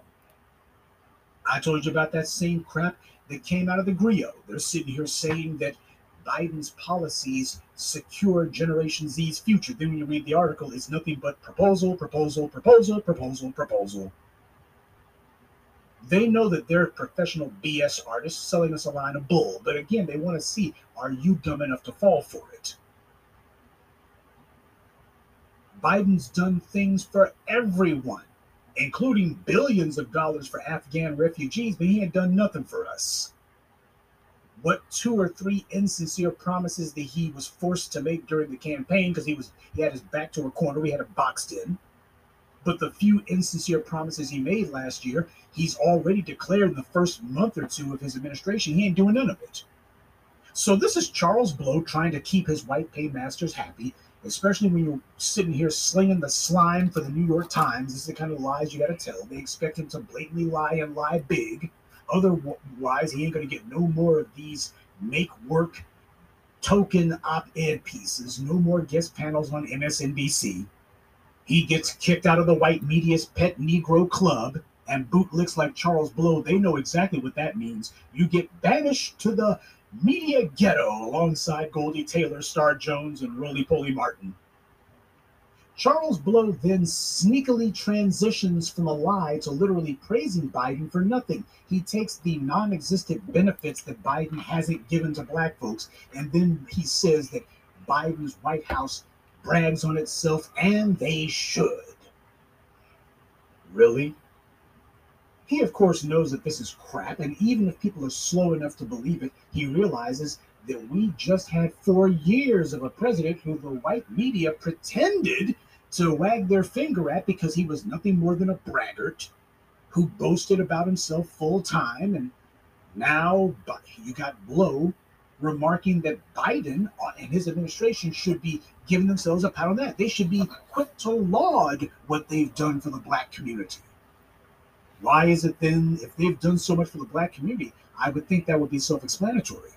I told you about that same crap that came out of the GRIO. They're sitting here saying that Biden's policies secure Generation Z's future. Then when you read the article, it's nothing but proposal, proposal, proposal, proposal, proposal. They know that they're professional BS artists selling us a line of bull, but again, they want to see are you dumb enough to fall for it? Biden's done things for everyone, including billions of dollars for Afghan refugees, but he ain't done nothing for us. What two or three insincere promises that he was forced to make during the campaign because he was he had his back to a corner, we had it boxed in but the few insincere promises he made last year, he's already declared in the first month or two of his administration he ain't doing none of it. So this is Charles Blow trying to keep his white paymasters happy, especially when you're sitting here slinging the slime for the New York Times. This is the kind of lies you got to tell. They expect him to blatantly lie and lie big. Otherwise, he ain't going to get no more of these make work token op-ed pieces, no more guest panels on MSNBC. He gets kicked out of the white media's pet Negro club, and bootlicks like Charles Blow, they know exactly what that means. You get banished to the media ghetto alongside Goldie Taylor, Star Jones, and Roly Poly Martin. Charles Blow then sneakily transitions from a lie to literally praising Biden for nothing. He takes the non existent benefits that Biden hasn't given to black folks, and then he says that Biden's White House brags on itself, and they should. Really? He, of course, knows that this is crap, and even if people are slow enough to believe it, he realizes that we just had four years of a president who the white media pretended to wag their finger at because he was nothing more than a braggart who boasted about himself full time. And now but you got Blow remarking that Biden uh, and his administration should be giving themselves a pat on the that. They should be quick to laud what they've done for the black community. Why is it then, if they've done so much for the black community, I would think that would be self explanatory.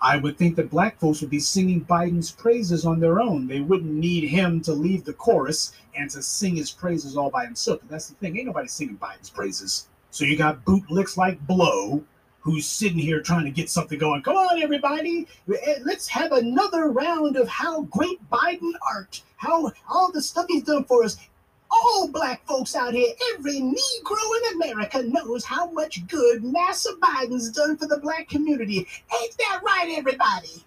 I would think that black folks would be singing Biden's praises on their own. They wouldn't need him to lead the chorus and to sing his praises all by himself. But that's the thing, ain't nobody singing Biden's praises. So you got bootlicks like Blow, who's sitting here trying to get something going. Come on, everybody, eh, let's have another round of how great Biden art, how all the stuff he's done for us. All black folks out here, every Negro in America knows how much good Massa Biden's done for the black community. Ain't that right, everybody?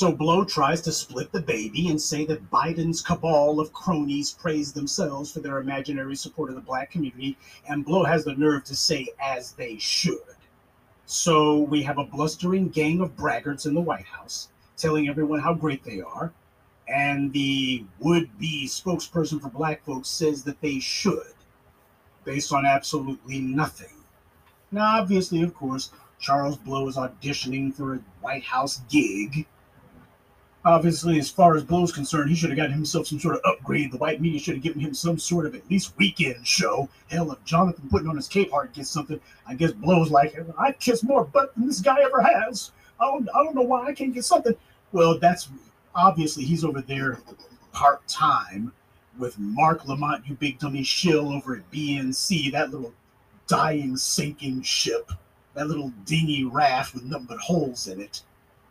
So Blow tries to split the baby and say that Biden's cabal of cronies praise themselves for their imaginary support of the black community, and Blow has the nerve to say, as they should. So we have a blustering gang of braggarts in the White House telling everyone how great they are, and the would be spokesperson for black folks says that they should, based on absolutely nothing. Now, obviously, of course, Charles Blow is auditioning for a White House gig Obviously, as far as Blow's concerned, he should have gotten himself some sort of upgrade. The white media should have given him some sort of at least weekend show. Hell, if Jonathan putting on his cape heart gets something, I guess Blow's like, I kiss more butt than this guy ever has. I don't, I don't know why I can't get something. Well, that's obviously he's over there part time with Marc Lamont, you big dummy shill over at BNC, that little dying, sinking ship, that little dingy raft with nothing but holes in it.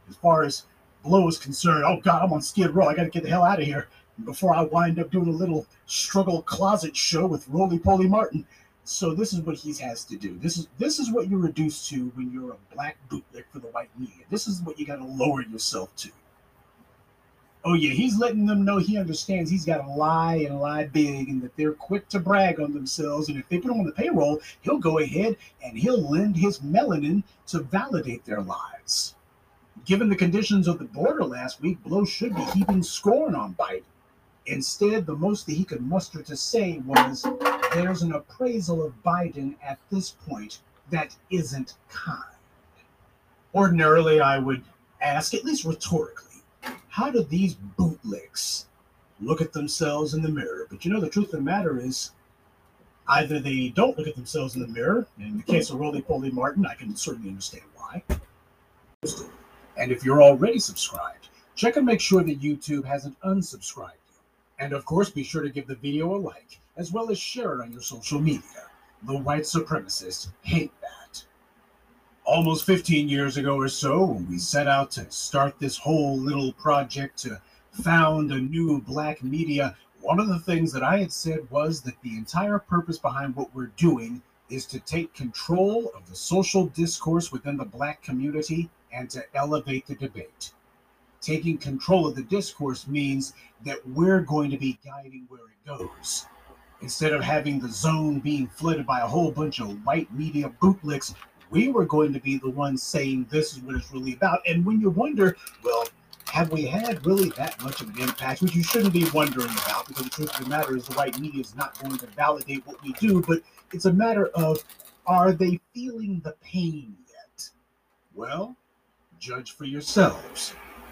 As far as Blow is concerned, oh God, I'm on Skid Row. I got to get the hell out of here. before I wind up doing a little struggle closet show with Roly Poly Martin. So this is what he has to do. This is this is what you're reduced to when you're a black bootleg for the white media. This is what you got to lower yourself to. Oh yeah, he's letting them know he understands he's got to lie and lie big, and that they're quick to brag on themselves. And if they put him on the payroll, he'll go ahead and he'll lend his melanin to validate their lies. Given the conditions of the border last week, Blow should be heaping scorn on Biden. Instead, the most that he could muster to say was, There's an appraisal of Biden at this point that isn't kind. Ordinarily, I would ask, at least rhetorically, how do these bootlicks look at themselves in the mirror? But you know, the truth of the matter is, either they don't look at themselves in the mirror. In the case of Roly Poly Martin, I can certainly understand why. And if you're already subscribed, check and make sure that YouTube hasn't unsubscribed you. And of course, be sure to give the video a like, as well as share it on your social media. The white supremacists hate that almost 15 years ago or so when we set out to start this whole little project to found a new black media, one of the things that I had said was that the entire purpose behind what we're doing is to take control of the social discourse within the black community and to elevate the debate. Taking control of the discourse means that we're going to be guiding where it goes. Instead of having the zone being flooded by a whole bunch of white media bootlicks we were going to be the ones saying this is what it's really about. And when you wonder, well, have we had really that much of an impact, which you shouldn't be wondering about, because the truth of the matter is the white media is not going to validate what we do, but it's a matter of are they feeling the pain yet? Well, judge for yourselves.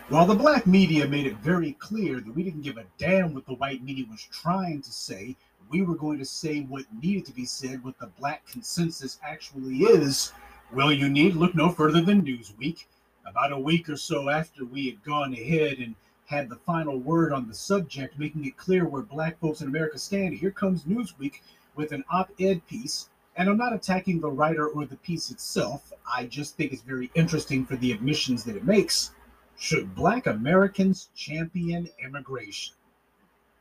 While the black media made it very clear that we didn't give a damn what the white media was trying to say, we were going to say what needed to be said, what the black consensus actually is, well, you need look no further than Newsweek. About a week or so after we had gone ahead and had the final word on the subject, making it clear where black folks in America stand, here comes Newsweek with an op ed piece. And I'm not attacking the writer or the piece itself. I just think it's very interesting for the admissions that it makes. Should black Americans champion immigration?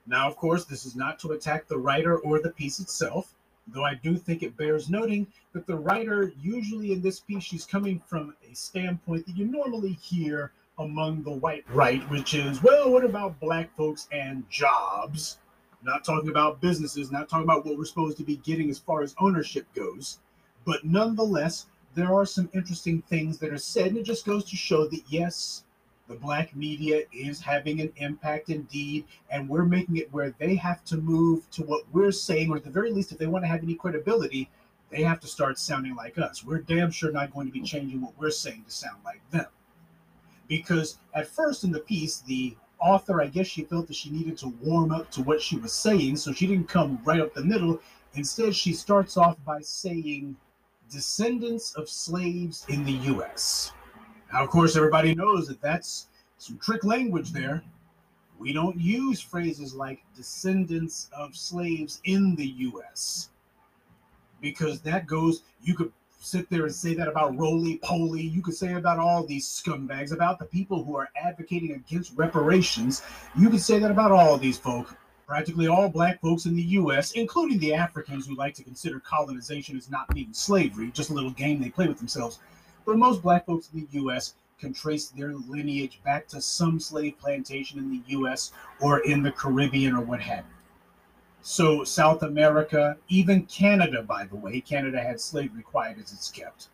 Now, of course, this is not to attack the writer or the piece itself though I do think it bears noting that the writer, usually in this piece, she's coming from a standpoint that you normally hear among the white right, which is, well, what about black folks and jobs? Not talking about businesses, not talking about what we're supposed to be getting as far as ownership goes. But nonetheless, there are some interesting things that are said, and it just goes to show that yes, the black media is having an impact indeed, and we're making it where they have to move to what we're saying, or at the very least, if they want to have any credibility, they have to start sounding like us. We're damn sure not going to be changing what we're saying to sound like them. Because at first in the piece, the author, I guess she felt that she needed to warm up to what she was saying, so she didn't come right up the middle. Instead, she starts off by saying, descendants of slaves in the US. Now, of course, everybody knows that that's some trick language there. We don't use phrases like descendants of slaves in the US because that goes, you could sit there and say that about roly poly. You could say about all these scumbags, about the people who are advocating against reparations. You could say that about all these folk. Practically all black folks in the US, including the Africans who like to consider colonization as not being slavery, just a little game they play with themselves. But most black folks in the U.S. can trace their lineage back to some slave plantation in the U.S. or in the Caribbean or what have you. So, South America, even Canada, by the way, Canada had slavery quiet as it's kept.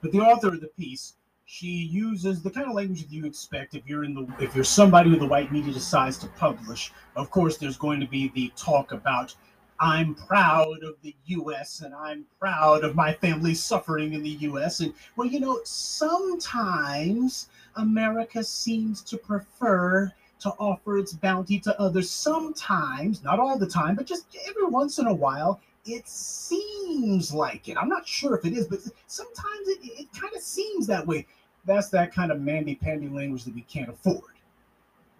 But the author of the piece, she uses the kind of language that you expect if you're in the if you're somebody who the white media decides to publish. Of course, there's going to be the talk about I'm proud of the US and I'm proud of my family suffering in the US. And well, you know, sometimes America seems to prefer to offer its bounty to others. Sometimes, not all the time, but just every once in a while, it seems like it. I'm not sure if it is, but sometimes it, it kind of seems that way. That's that kind of mandy pandy language that we can't afford.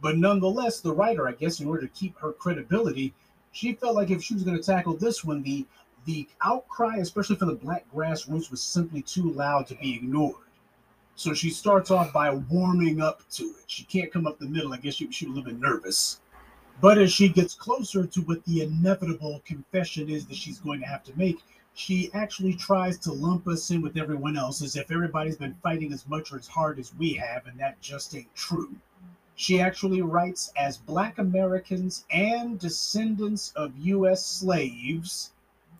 But nonetheless, the writer, I guess, in order to keep her credibility, she felt like if she was going to tackle this one, the the outcry, especially for the black grassroots, was simply too loud to be ignored. So she starts off by warming up to it. She can't come up the middle. I guess she, she was a little bit nervous. But as she gets closer to what the inevitable confession is that she's going to have to make, she actually tries to lump us in with everyone else as if everybody's been fighting as much or as hard as we have, and that just ain't true. She actually writes as Black Americans and descendants of U.S. slaves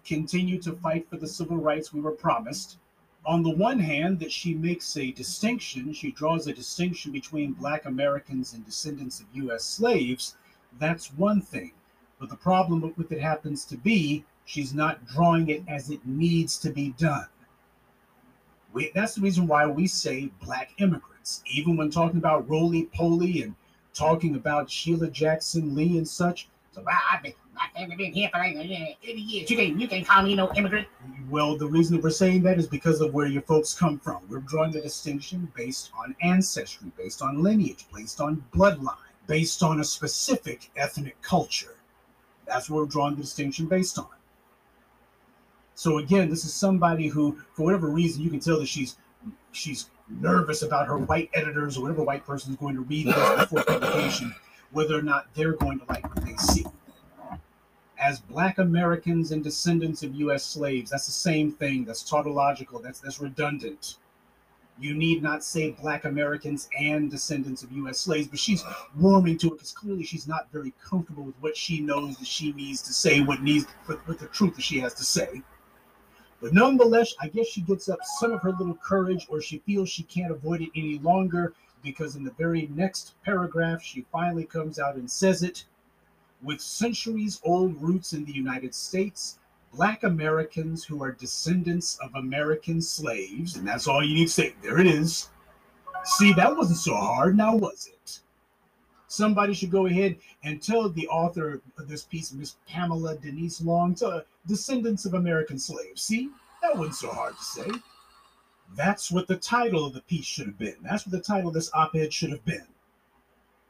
continue to fight for the civil rights we were promised. On the one hand, that she makes a distinction, she draws a distinction between Black Americans and descendants of U.S. slaves. That's one thing. But the problem with it happens to be she's not drawing it as it needs to be done. We, that's the reason why we say Black immigrants even when talking about Roly Poly and talking about Sheila Jackson Lee and such. So I've been, I've been here for like 80 years. You can you can call me no immigrant. Well, the reason we're saying that is because of where your folks come from. We're drawing the distinction based on ancestry, based on lineage, based on bloodline, based on a specific ethnic culture. That's what we're drawing the distinction based on. So again, this is somebody who, for whatever reason, you can tell that she's she's nervous about her white editors or whatever white person is going to read this before publication, whether or not they're going to like what they see. As Black Americans and descendants of U.S. slaves, that's the same thing. That's tautological. That's that's redundant. You need not say Black Americans and descendants of U.S. slaves, but she's warming to it because clearly she's not very comfortable with what she knows that she needs to say, what needs with the truth that she has to say. But nonetheless, I guess she gets up some of her little courage, or she feels she can't avoid it any longer because in the very next paragraph, she finally comes out and says it. With centuries old roots in the United States, Black Americans who are descendants of American slaves, and that's all you need to say. There it is. See, that wasn't so hard, now was it? Somebody should go ahead and tell the author of this piece, Miss Pamela Denise Long, to descendants of American slaves. See, that wasn't so hard to say. That's what the title of the piece should have been. That's what the title of this op ed should have been.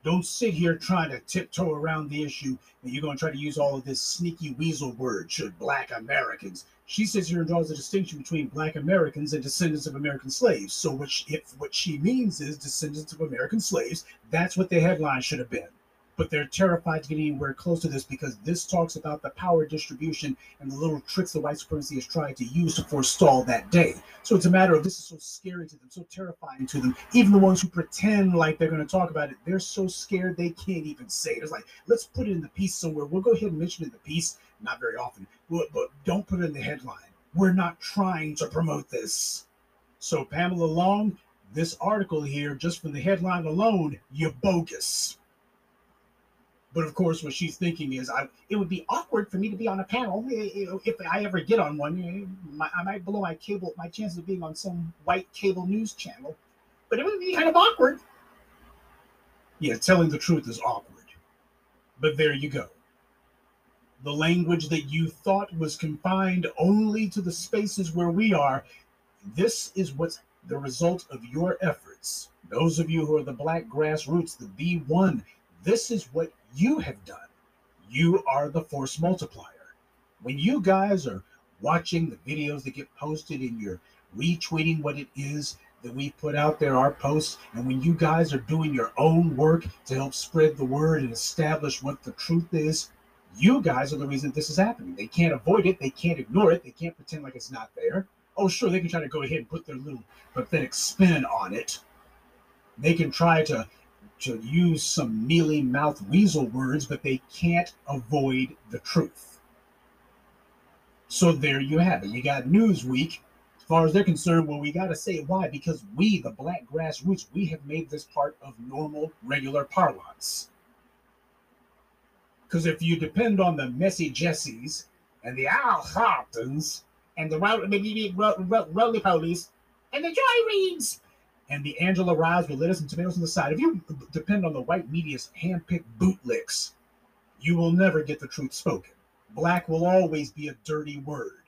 Don't sit here trying to tiptoe around the issue and you're going to try to use all of this sneaky weasel word, should black Americans. She sits here and draws a distinction between black Americans and descendants of American slaves. So, she, if what she means is descendants of American slaves, that's what the headline should have been but they're terrified to get anywhere close to this because this talks about the power distribution and the little tricks the white supremacy has tried to use to forestall that day. So it's a matter of this is so scary to them, so terrifying to them. Even the ones who pretend like they're going to talk about it, they're so scared they can't even say it. It's like, let's put it in the piece somewhere. We'll go ahead and mention it in the piece, not very often, but, but don't put it in the headline. We're not trying to promote this. So, Pamela Long, this article here, just from the headline alone, you're bogus. But of course, what she's thinking is, I, it would be awkward for me to be on a panel eh, eh, if I ever get on one. Eh, I might blow my cable, my chances of being on some white cable news channel, but it would be kind of awkward. Yeah, telling the truth is awkward. But there you go. The language that you thought was confined only to the spaces where we are, this is what's the result of your efforts. Those of you who are the black grassroots, the B1, this is what you have done. You are the force multiplier. When you guys are watching the videos that get posted and you're retweeting what it is that we put out there, our posts, and when you guys are doing your own work to help spread the word and establish what the truth is, you guys are the reason this is happening. They can't avoid it, they can't ignore it, they can't pretend like it's not there. Oh, sure, they can try to go ahead and put their little pathetic spin on it. They can try to to use some mealy mouth weasel words, but they can't avoid the truth. So there you have it. You got Newsweek. As far as they're concerned, well, we got to say why. Because we, the black grassroots, we have made this part of normal, regular parlance. Because if you depend on the messy Jessies and the Al Sharptons and the roly polies and the Joy Reids and the Angela Ryes with lettuce and tomatoes on the side. If you depend on the white media's hand-picked bootlicks, you will never get the truth spoken. Black will always be a dirty word.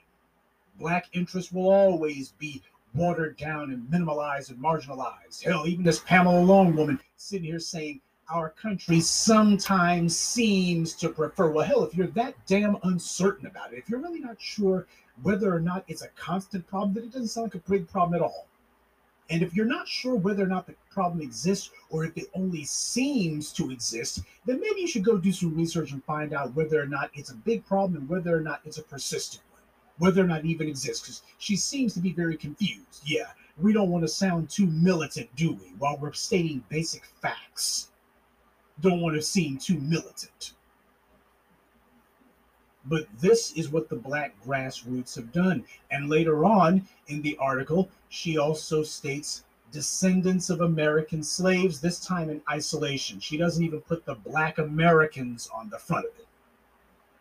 Black interest will always be watered down and minimalized and marginalized. Hell, even this Pamela Long woman sitting here saying our country sometimes seems to prefer. Well, hell, if you're that damn uncertain about it, if you're really not sure whether or not it's a constant problem, then it doesn't sound like a big problem at all. And if you're not sure whether or not the problem exists or if it only seems to exist, then maybe you should go do some research and find out whether or not it's a big problem and whether or not it's a persistent one, whether or not it even exists. Because she seems to be very confused. Yeah, we don't want to sound too militant, do we? While we're stating basic facts, don't want to seem too militant. But this is what the black grassroots have done. And later on in the article, she also states descendants of American slaves, this time in isolation. She doesn't even put the black Americans on the front of it.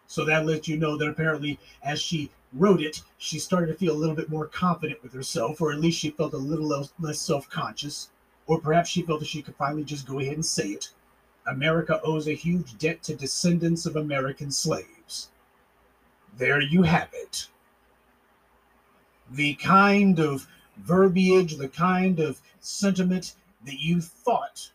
So that lets you know that apparently, as she wrote it, she started to feel a little bit more confident with herself, or at least she felt a little less self conscious, or perhaps she felt that she could finally just go ahead and say it. America owes a huge debt to descendants of American slaves there you have it. The kind of verbiage, the kind of sentiment that you thought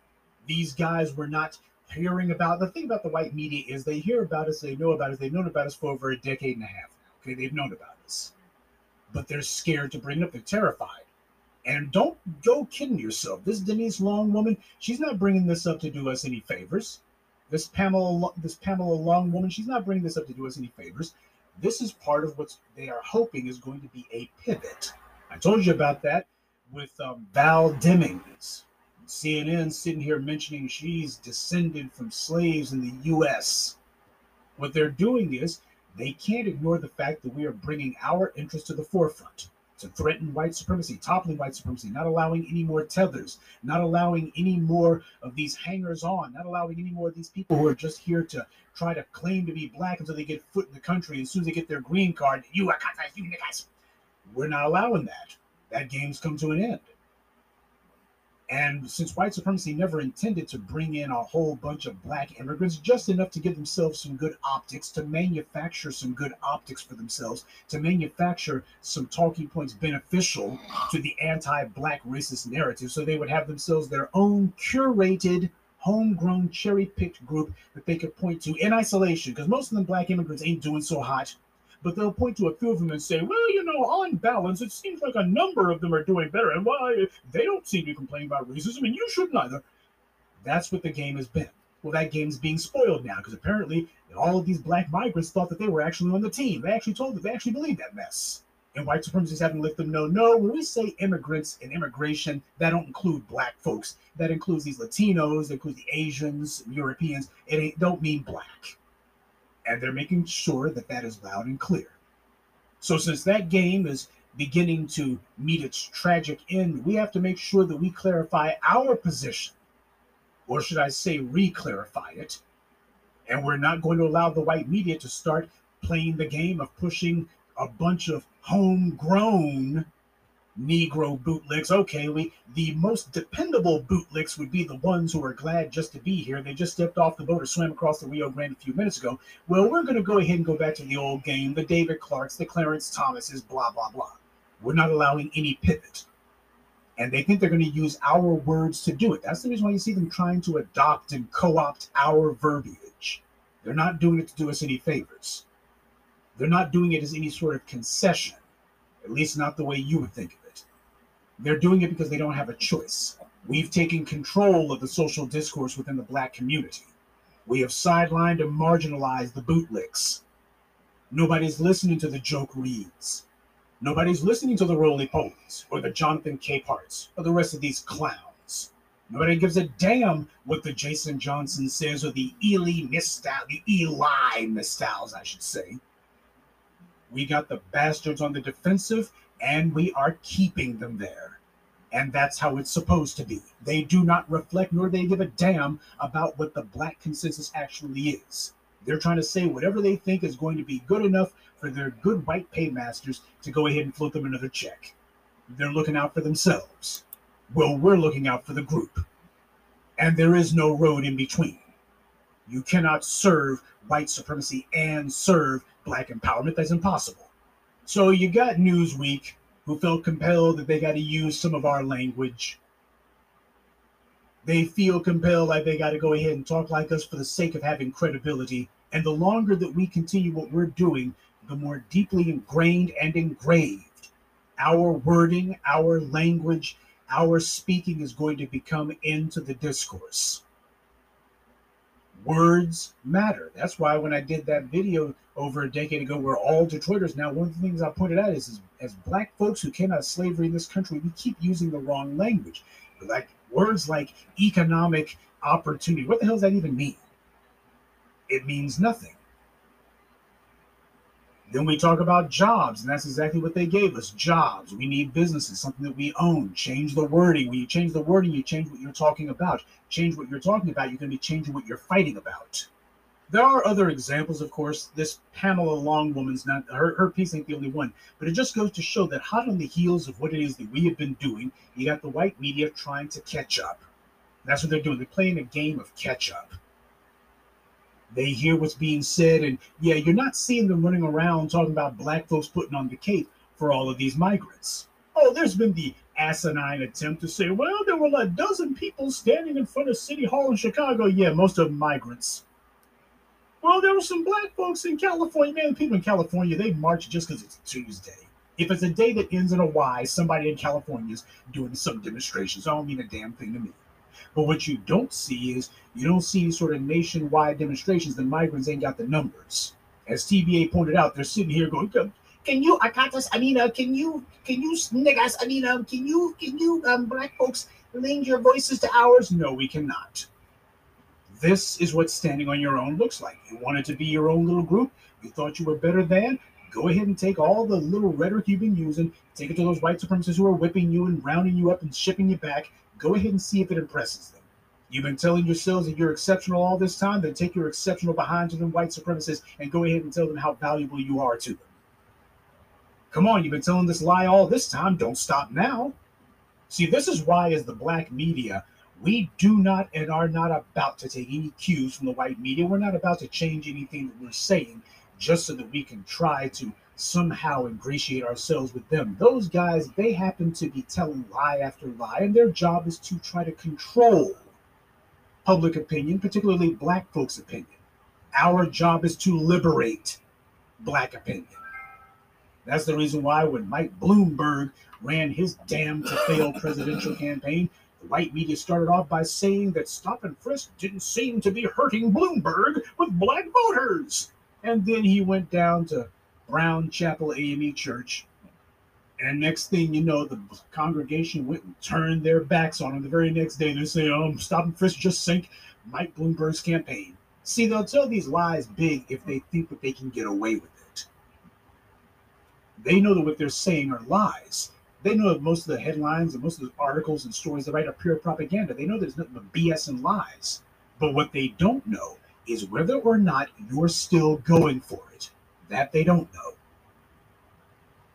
these guys were not hearing about. The thing about the white media is they hear about us, they know about us, they've known about us for over a decade and a half. Okay, they've known about us. But they're scared to bring it up, they're terrified. And don't go kidding yourself. This Denise Long woman, she's not bringing this up to do us any favors. This Pamela, this Pamela Long woman, she's not bringing this up to do us any favors. This is part of what they are hoping is going to be a pivot. I told you about that with um, Val Demings. CNN sitting here mentioning she's descended from slaves in the U.S. What they're doing is they can't ignore the fact that we are bringing our interests to the forefront to threaten white supremacy, toppling white supremacy, not allowing any more tethers, not allowing any more of these hangers on, not allowing any more of these people who are just here to try to claim to be black until they get foot in the country. As soon as they get their green card, you are you niggas. We're not allowing that. That game's come to an end. And since white supremacy never intended to bring in a whole bunch of black immigrants, just enough to give themselves some good optics, to manufacture some good optics for themselves, to manufacture some talking points beneficial to the anti black racist narrative, so they would have themselves their own curated, homegrown, cherry picked group that they could point to in isolation, because most of them black immigrants ain't doing so hot but they'll point to a few of them and say, well, you know, on balance, it seems like a number of them are doing better. And why they don't seem to complain about racism, and you shouldn't either. That's what the game has been. Well, that game's being spoiled now because apparently all of these black migrants thought that they were actually on the team. They actually told that they actually believed that mess. And white supremacists haven't let them know, no, when we say immigrants and immigration, that don't include black folks. That includes these Latinos, that includes the Asians, Europeans. It don't mean black and they're making sure that that is loud and clear. So, since that game is beginning to meet its tragic end, we have to make sure that we clarify our position, or should I say, re clarify it. And we're not going to allow the white media to start playing the game of pushing a bunch of homegrown Negro bootlicks. Okay, we the most dependable bootlicks would be the ones who are glad just to be here. They just stepped off the boat or swam across the Rio Grande a few minutes ago. Well, we're going to go ahead and go back to the old game, the David Clarkes, the Clarence Thomases, blah blah blah. We're not allowing any pivot, and they think they're going to use our words to do it. That's the reason why you see them trying to adopt and co-opt our verbiage. They're not doing it to do us any favors. They're not doing it as any sort of concession, at least not the way you would think of it. They're doing it because they don't have a choice. We've taken control of the social discourse within the black community. We have sidelined and marginalized the bootlicks. Nobody's listening to the joke reads. Nobody's listening to the roly polies or the Jonathan Capeharts or the rest of these clowns. Nobody gives a damn what the Jason Johnson says or the Elie Mystal, the Elie Mystals, I should say. We got the bastards on the defensive and we are keeping them there. And that's how it's supposed to be. They do not reflect nor they give a damn about what the black consensus actually is. They're trying to say whatever they think is going to be good enough for their good white paymasters to go ahead and float them another check. They're looking out for themselves. Well, we're looking out for the group. And there is no road in between. You cannot serve white supremacy and serve black empowerment. That's impossible. So you got Newsweek, who felt compelled that they got to use some of our language. They feel compelled like they got to go ahead and talk like us for the sake of having credibility. And the longer that we continue what we're doing, the more deeply ingrained and engraved our wording, our language our speaking is going to become into the discourse. Words matter. That's why when I did that video over a decade ago, we're all Detroiters. Now, one of the things I pointed out is, is as black folks who came out of slavery in this country, we keep using the wrong language. Like words like economic opportunity. What the hell does that even mean? It means nothing. Then we talk about jobs, and that's exactly what they gave us jobs. We need businesses, something that we own. Change the wording. When you change the wording, you change what you're talking about. Change what you're talking about, you're going to be changing what you're fighting about. There are other examples, of course. This Pamela Long woman's not her, her piece ain't the only one, but it just goes to show that hot on the heels of what it is that we have been doing, you got the white media trying to catch up. That's what they're doing. They're playing a game of catch up. They hear what's being said, and yeah, you're not seeing them running around talking about black folks putting on the cape for all of these migrants. Oh, there's been the asinine attempt to say, well, there were a dozen people standing in front of City Hall in Chicago. Yeah, most of them migrants. Well, there were some black folks in California. Man, people in California, they march just because it's Tuesday. If it's a day that ends in a Y, somebody in California is doing some demonstrations. I don't mean a damn thing to me. But what you don't see is you don't see sort of nationwide demonstrations. The migrants ain't got the numbers. As TBA pointed out, they're sitting here going, can you Akatas, I mean, uh, can you can you niggas, I mean, um, can you can you um black folks lend your voices to ours? No, we cannot. This is what standing on your own looks like. You wanted to be your own little group. You thought you were better than. Go ahead and take all the little rhetoric you've been using, take it to those white supremacists who are whipping you and rounding you up and shipping you back. Go ahead and see if it impresses them. You've been telling yourselves that you're exceptional all this time, then take your exceptional behind to them white supremacists and go ahead and tell them how valuable you are to them. Come on, you've been telling this lie all this time. Don't stop now. See, this is why, as the black media, we do not and are not about to take any cues from the white media. We're not about to change anything that we're saying just so that we can try to somehow ingratiate ourselves with them. Those guys, they happen to be telling lie after lie, and their job is to try to control public opinion, particularly black folks' opinion. Our job is to liberate black opinion. That's the reason why when Mike Bloomberg ran his damn to fail presidential campaign, the white media started off by saying that stop and frisk didn't seem to be hurting Bloomberg with black voters. And then he went down to Brown Chapel AME Church. And next thing you know, the congregation went and turned their backs on him. The very next day, they say, um, stop and frisk just sank Mike Bloomberg's campaign. See, they'll tell these lies big if they think that they can get away with it. They know that what they're saying are lies. They know that most of the headlines and most of the articles and stories they write are pure propaganda. They know there's nothing but BS and lies. But what they don't know is whether or not you're still going for it. That they don't know.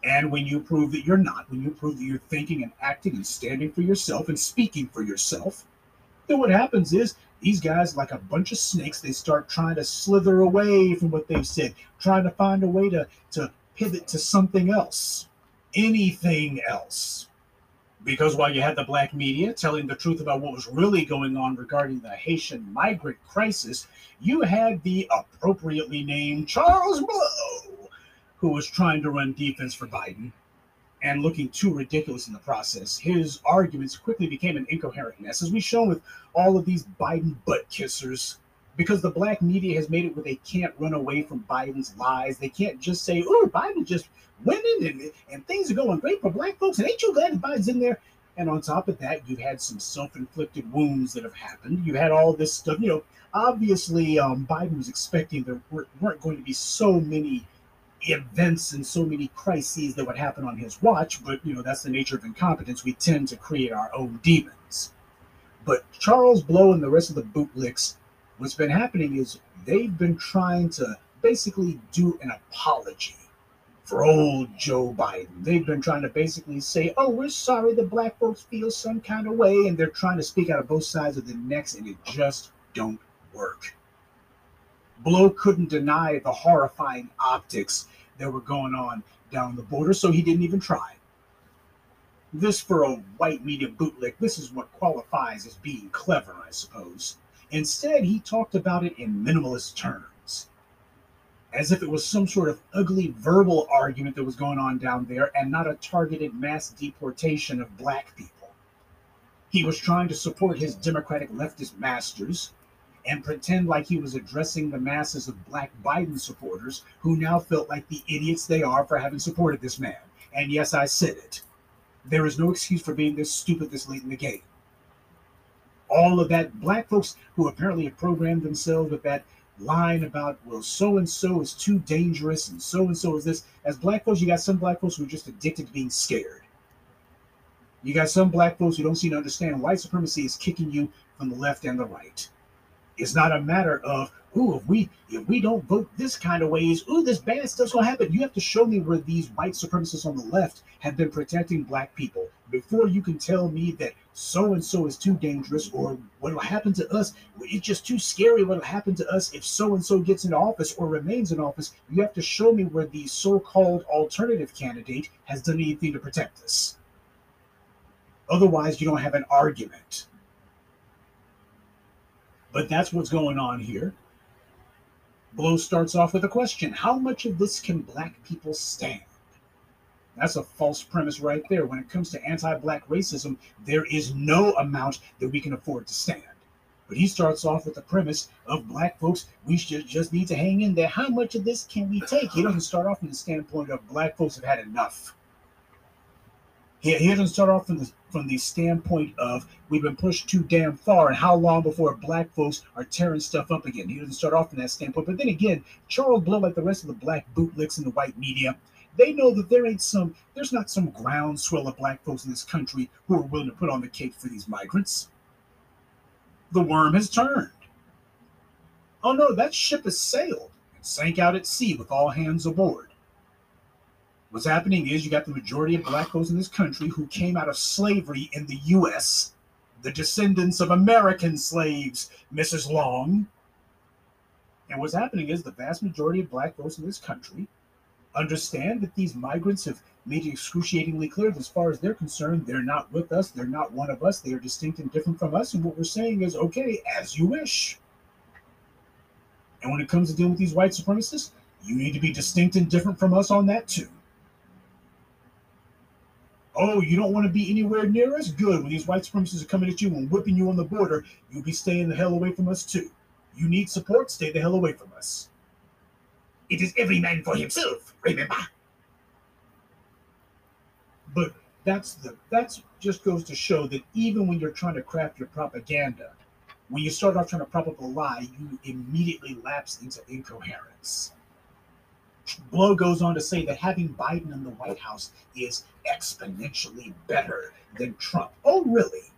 And when you prove that you're not, when you prove that you're thinking and acting and standing for yourself and speaking for yourself, then what happens is these guys, like a bunch of snakes, they start trying to slither away from what they've said, trying to find a way to, to pivot to something else, anything else. Because while you had the black media telling the truth about what was really going on regarding the Haitian migrant crisis, you had the appropriately named Charles Blow, who was trying to run defense for Biden and looking too ridiculous in the process. His arguments quickly became an incoherent mess, as we've shown with all of these Biden butt kissers because the black media has made it where they can't run away from Biden's lies. They can't just say, oh, Biden just winning and, and things are going great for black folks. And ain't you glad Biden's in there? And on top of that, you've had some self inflicted wounds that have happened. You had all this stuff. You know, obviously, um, Biden was expecting there weren't going to be so many events and so many crises that would happen on his watch. But, you know, that's the nature of incompetence. We tend to create our own demons. But Charles Blow and the rest of the bootlicks what's been happening is they've been trying to basically do an apology for old Joe Biden. They've been trying to basically say, oh, we're sorry the black folks feel some kind of way, and they're trying to speak out of both sides of the necks, and it just don't work. Blow couldn't deny the horrifying optics that were going on down the border, so he didn't even try. This, for a white media bootlick, this is what qualifies as being clever, I suppose. Instead, he talked about it in minimalist terms, as if it was some sort of ugly verbal argument that was going on down there and not a targeted mass deportation of black people. He was trying to support his Democratic leftist masters and pretend like he was addressing the masses of black Biden supporters who now felt like the idiots they are for having supported this man. And yes, I said it. There is no excuse for being this stupid this late in the game. All of that, black folks who apparently have programmed themselves with that line about, well, so and so is too dangerous and so and so is this. As black folks, you got some black folks who are just addicted to being scared. You got some black folks who don't seem to understand white supremacy is kicking you from the left and the right. It's not a matter of, ooh, if we if we don't vote this kind of ways, ooh, this bad stuff's gonna happen. You have to show me where these white supremacists on the left have been protecting black people before you can tell me that so and so is too dangerous or what'll happen to us. It's just too scary what'll happen to us if so and so gets in office or remains in office. You have to show me where the so-called alternative candidate has done anything to protect us. Otherwise, you don't have an argument. But that's what's going on here. Blow starts off with a question How much of this can black people stand? That's a false premise right there. When it comes to anti black racism, there is no amount that we can afford to stand. But he starts off with the premise of black folks, we should just need to hang in there. How much of this can we take? He doesn't start off from the standpoint of black folks have had enough. He, he doesn't start off from the from the standpoint of we've been pushed too damn far and how long before black folks are tearing stuff up again. He doesn't start off from that standpoint. But then again, Charles Blow, like the rest of the black bootlicks in the white media, they know that there ain't some, there's not some groundswell of black folks in this country who are willing to put on the cape for these migrants. The worm has turned. Oh no, that ship has sailed and sank out at sea with all hands aboard. What's happening is you got the majority of black folks in this country who came out of slavery in the U.S., the descendants of American slaves, Mrs. Long. And what's happening is the vast majority of black folks in this country understand that these migrants have made it excruciatingly clear that as far as they're concerned, they're not with us, they're not one of us, they are distinct and different from us. And what we're saying is, okay, as you wish. And when it comes to dealing with these white supremacists, you need to be distinct and different from us on that too. Oh, you don't want to be anywhere near us? Good. When these white supremacists are coming at you and whipping you on the border, you'll be staying the hell away from us too. You need support? Stay the hell away from us. It is every man for himself, remember? But that's the that's just goes to show that even when you're trying to craft your propaganda, when you start off trying to prop up a lie, you immediately lapse into incoherence. Blow goes on to say that having Biden in the White House is exponentially better than Trump. Oh, really?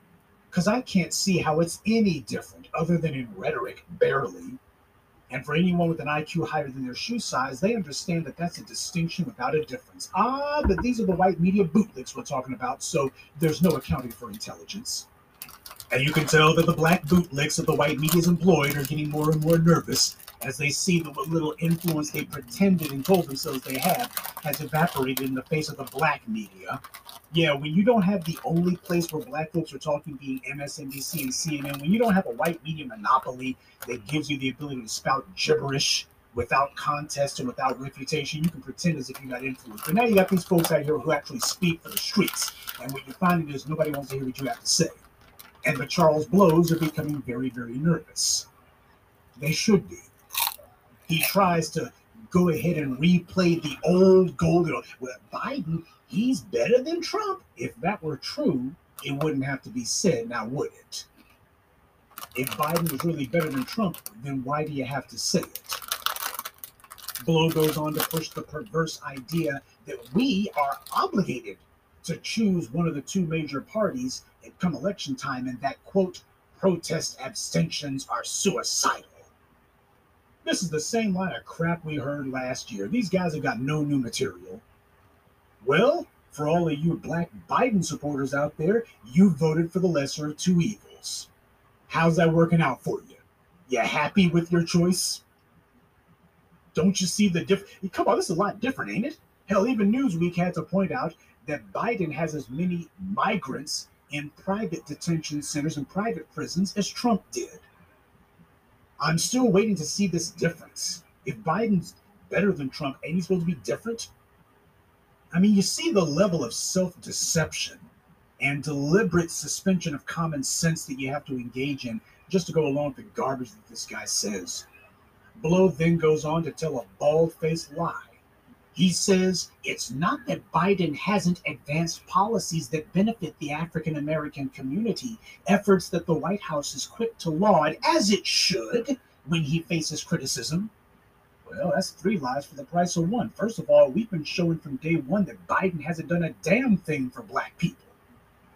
Because I can't see how it's any different other than in rhetoric, barely. And for anyone with an IQ higher than their shoe size, they understand that that's a distinction without a difference. Ah, but these are the white media bootlicks we're talking about, so there's no accounting for intelligence. And you can tell that the black bootlicks that the white media's employed are getting more and more nervous as they see what little influence they pretended and told themselves they had has evaporated in the face of the black media. Yeah, when you don't have the only place where black folks are talking being MSNBC and CNN, when you don't have a white media monopoly that gives you the ability to spout gibberish without contest and without refutation, you can pretend as if you got influence. But now you got these folks out here who actually speak for the streets. And what you're finding is nobody wants to hear what you have to say. And the Charles Blows are becoming very, very nervous. They should be he tries to go ahead and replay the old golden. Well, Biden, he's better than Trump. If that were true, it wouldn't have to be said, now would it? If Biden was really better than Trump, then why do you have to say it? Blow goes on to push the perverse idea that we are obligated to choose one of the two major parties at come election time, and that quote, protest abstentions are suicidal. This is the same line of crap we heard last year. These guys have got no new material. Well, for all of you black Biden supporters out there, you voted for the lesser of two evils. How's that working out for you? You happy with your choice? Don't you see the difference? Come on, this is a lot different, ain't it? Hell, even Newsweek had to point out that Biden has as many migrants in private detention centers and private prisons as Trump did. I'm still waiting to see this difference. If Biden's better than Trump, ain't he supposed to be different? I mean, you see the level of self deception and deliberate suspension of common sense that you have to engage in just to go along with the garbage that this guy says. Blow then goes on to tell a bald faced lie. He says it's not that Biden hasn't advanced policies that benefit the African American community, efforts that the White House is quick to laud, as it should, when he faces criticism. Well, that's three lies for the price of one. First of all, we've been showing from day one that Biden hasn't done a damn thing for black people.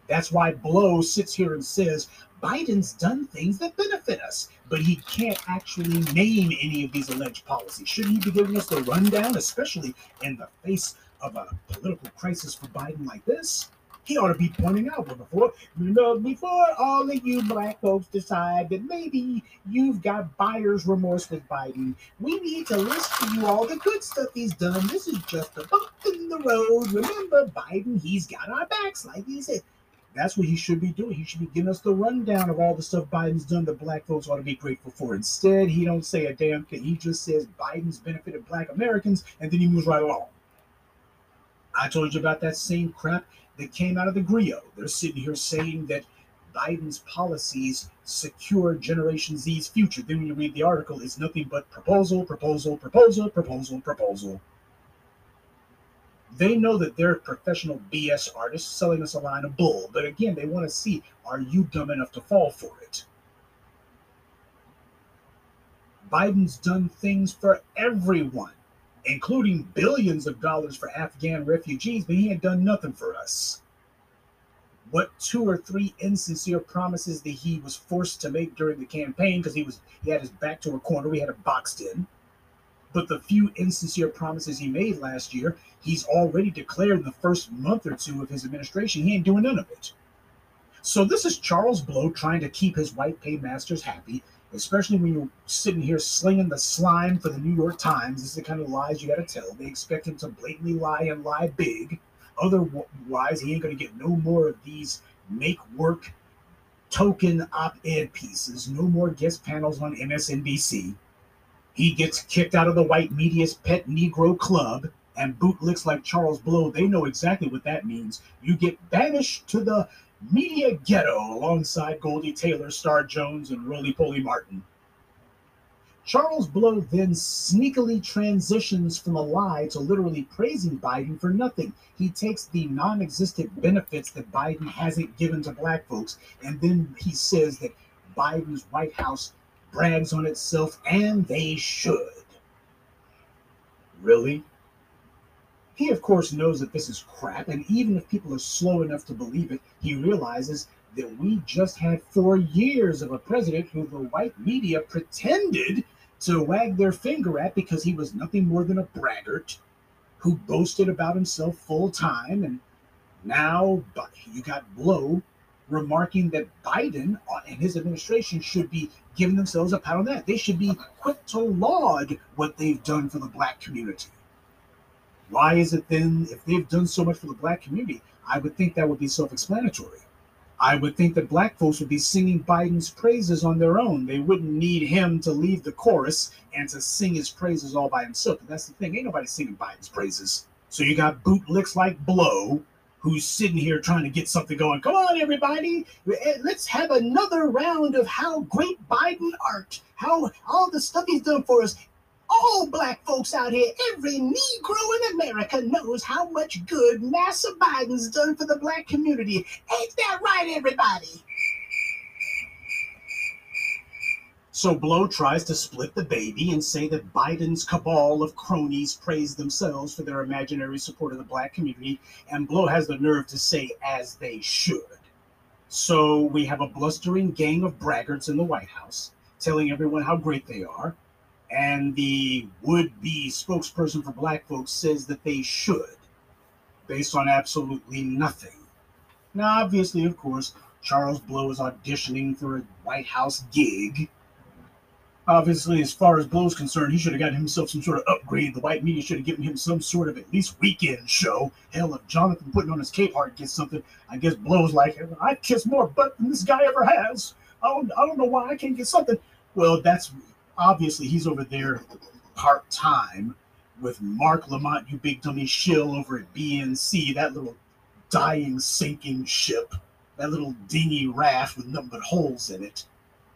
That's why Blow sits here and says Biden's done things that benefit us, but he can't actually name any of these alleged policies. Shouldn't he be giving us the rundown, especially in the face of a political crisis for Biden like this? He ought to be pointing out, before you know, before all of you black folks decide that maybe you've got buyer's remorse with Biden, we need to list to you all the good stuff he's done. This is just a bump in the road. Remember, Biden, he's got our backs, like he said. That's what he should be doing. He should be giving us the rundown of all the stuff Biden's done that black folks ought to be grateful for. Instead, he don't say a damn thing. He just says Biden's benefited black Americans, and then he moves right along. I told you about that same crap that came out of the Grio. They're sitting here saying that Biden's policies secure Generation Z's future. Then when you read the article, it's nothing but proposal, proposal, proposal, proposal, proposal. They know that they're professional BS artists selling us a line of bull, but again, they want to see are you dumb enough to fall for it? Biden's done things for everyone, including billions of dollars for Afghan refugees, but he had done nothing for us. What two or three insincere promises that he was forced to make during the campaign because he was he had his back to a corner, we had it boxed in. But the few insincere promises he made last year, he's already declared in the first month or two of his administration he ain't doing none of it. So this is Charles Blow trying to keep his white paymasters happy, especially when you're sitting here slinging the slime for the New York Times. This is the kind of lies you got to tell. They expect him to blatantly lie and lie big. Otherwise, he ain't going to get no more of these make work token op-ed pieces, no more guest panels on MSNBC. He gets kicked out of the white media's pet Negro club, and bootlicks like Charles Blow, they know exactly what that means. You get banished to the media ghetto alongside Goldie Taylor, Star Jones, and Roly Poly Martin. Charles Blow then sneakily transitions from a lie to literally praising Biden for nothing. He takes the non existent benefits that Biden hasn't given to black folks, and then he says that Biden's White House brags on itself, and they should. Really? He, of course, knows that this is crap, and even if people are slow enough to believe it, he realizes that we just had four years of a president who the white media pretended to wag their finger at because he was nothing more than a braggart who boasted about himself full time. And now but you got Blow remarking that Biden uh, and his administration should be giving themselves a pat on that. They should be quick to laud what they've done for the black community. Why is it then, if they've done so much for the black community, I would think that would be self explanatory. I would think that black folks would be singing Biden's praises on their own. They wouldn't need him to lead the chorus and to sing his praises all by himself. But that's the thing, ain't nobody singing Biden's praises. So you got bootlicks like Blow, who's sitting here trying to get something going. Come on, everybody, eh, let's have another round of how great Biden art, how all the stuff he's done for us. All black folks out here, every Negro in America knows how much good Massa Biden's done for the black community. Ain't that right, everybody? So Blow tries to split the baby and say that Biden's cabal of cronies praise themselves for their imaginary support of the black community, and Blow has the nerve to say as they should. So we have a blustering gang of braggarts in the White House telling everyone how great they are, and the would-be spokesperson for black folks says that they should, based on absolutely nothing. Now, obviously, of course, Charles Blow is auditioning for a White House gig Obviously, as far as Blow's concerned, he should have gotten himself some sort of upgrade. The white media should have given him some sort of at least weekend show. Hell, if Jonathan putting on his cape heart gets something, I guess Blow's like, I kiss more butt than this guy ever has. I don't, I don't know why I can't get something. Well, that's obviously he's over there part time with Marc Lamont, you big dummy shill over at BNC, that little dying, sinking ship, that little dingy raft with nothing but holes in it.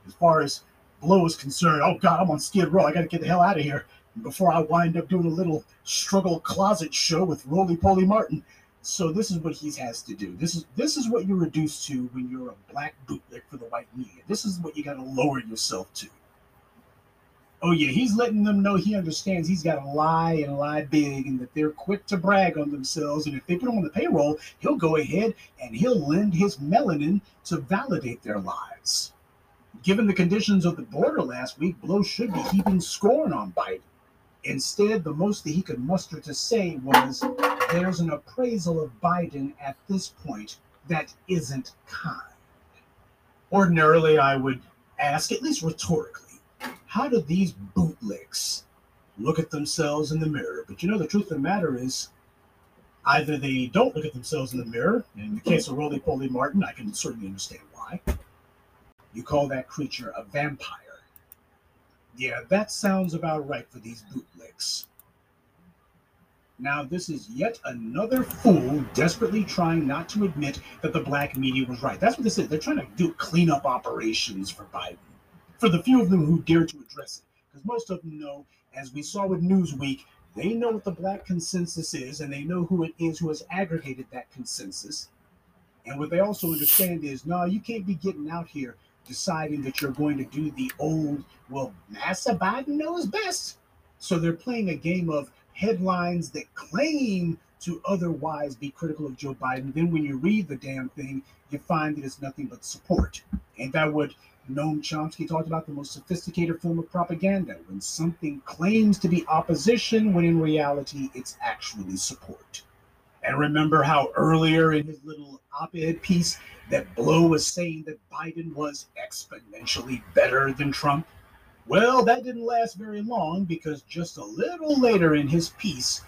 As far as Blow is concerned, oh God, I'm on Skid Row. I got to get the hell out of here before I wind up doing a little struggle closet show with Roly Poly Martin. So this is what he has to do. This is this is what you're reduced to when you're a black bootleg for the white media. This is what you got to lower yourself to. Oh yeah, he's letting them know he understands he's got to lie and lie big, and that they're quick to brag on themselves. And if they put him on the payroll, he'll go ahead and he'll lend his melanin to validate their lies. Given the conditions of the border last week, Blow should be heaping scorn on Biden. Instead, the most that he could muster to say was, There's an appraisal of Biden at this point that isn't kind. Ordinarily, I would ask, at least rhetorically, how do these bootlicks look at themselves in the mirror? But you know, the truth of the matter is, either they don't look at themselves in the mirror. In the case of Roly Poly Martin, I can certainly understand why. You call that creature a vampire. Yeah, that sounds about right for these bootlicks. Now, this is yet another fool desperately trying not to admit that the black media was right. That's what this is. They're trying to do cleanup operations for Biden. For the few of them who dare to address it. Because most of them know, as we saw with Newsweek, they know what the black consensus is and they know who it is who has aggregated that consensus. And what they also understand is no, you can't be getting out here deciding that you're going to do the old, well, Massa Biden knows best. So they're playing a game of headlines that claim to otherwise be critical of Joe Biden. Then when you read the damn thing, you find that it's nothing but support. And that would Noam Chomsky talked about the most sophisticated form of propaganda when something claims to be opposition when in reality it's actually support. And remember how earlier in his little op ed piece that Blow was saying that Biden was exponentially better than Trump? Well, that didn't last very long because just a little later in his piece,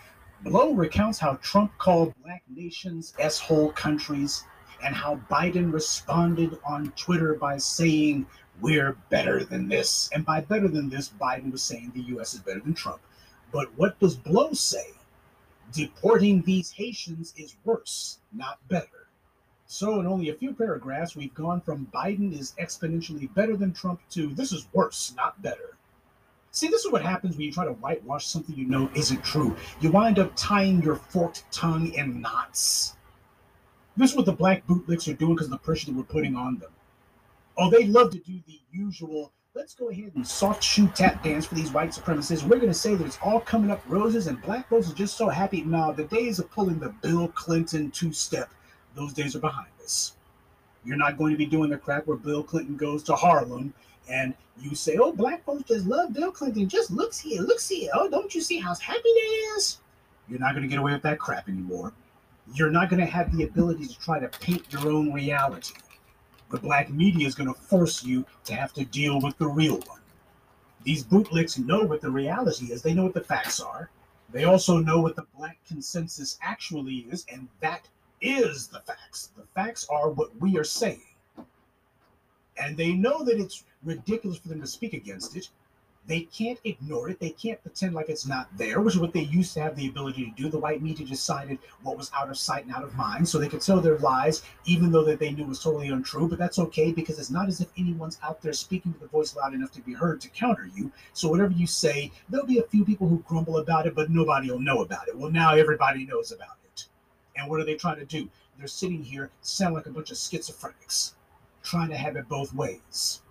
Blow recounts how Trump called black nations S hole countries and how Biden responded on Twitter by saying, We're better than this. And by better than this, Biden was saying the US is better than Trump. But what does Blow say? deporting these Haitians is worse, not better. So, in only a few paragraphs, we've gone from Biden is exponentially better than Trump to this is worse, not better. See, this is what happens when you try to whitewash something you know isn't true. You wind up tying your forked tongue in knots. This is what the black bootlicks are doing because of the pressure that we're putting on them. Oh, they love to do the usual let's go ahead and soft shoe tap dance for these white supremacists. We're going to say that it's all coming up roses and black folks are just so happy. Now, the days of pulling the Bill Clinton two step, those days are behind us. You're not going to be doing the crap where Bill Clinton goes to Harlem and you say, oh, black folks just love Bill Clinton. Just looks here, looks here. Oh, don't you see how happy they is? You're not going to get away with that crap anymore. You're not going to have the ability to try to paint your own reality the black media is going to force you to have to deal with the real one. These bootlicks know what the reality is, they know what the facts are. They also know what the black consensus actually is, and that is the facts. The facts are what we are saying. And they know that it's ridiculous for them to speak against it, they can't ignore it. They can't pretend like it's not there, which is what they used to have the ability to do. The white media decided what was out of sight and out of mind, so they could tell their lies, even though that they knew was totally untrue. But that's okay because it's not as if anyone's out there speaking with a voice loud enough to be heard to counter you. So whatever you say, there'll be a few people who grumble about it, but nobody will know about it. Well, now everybody knows about it. And what are they trying to do? They're sitting here, sound like a bunch of schizophrenics, trying to have it both ways.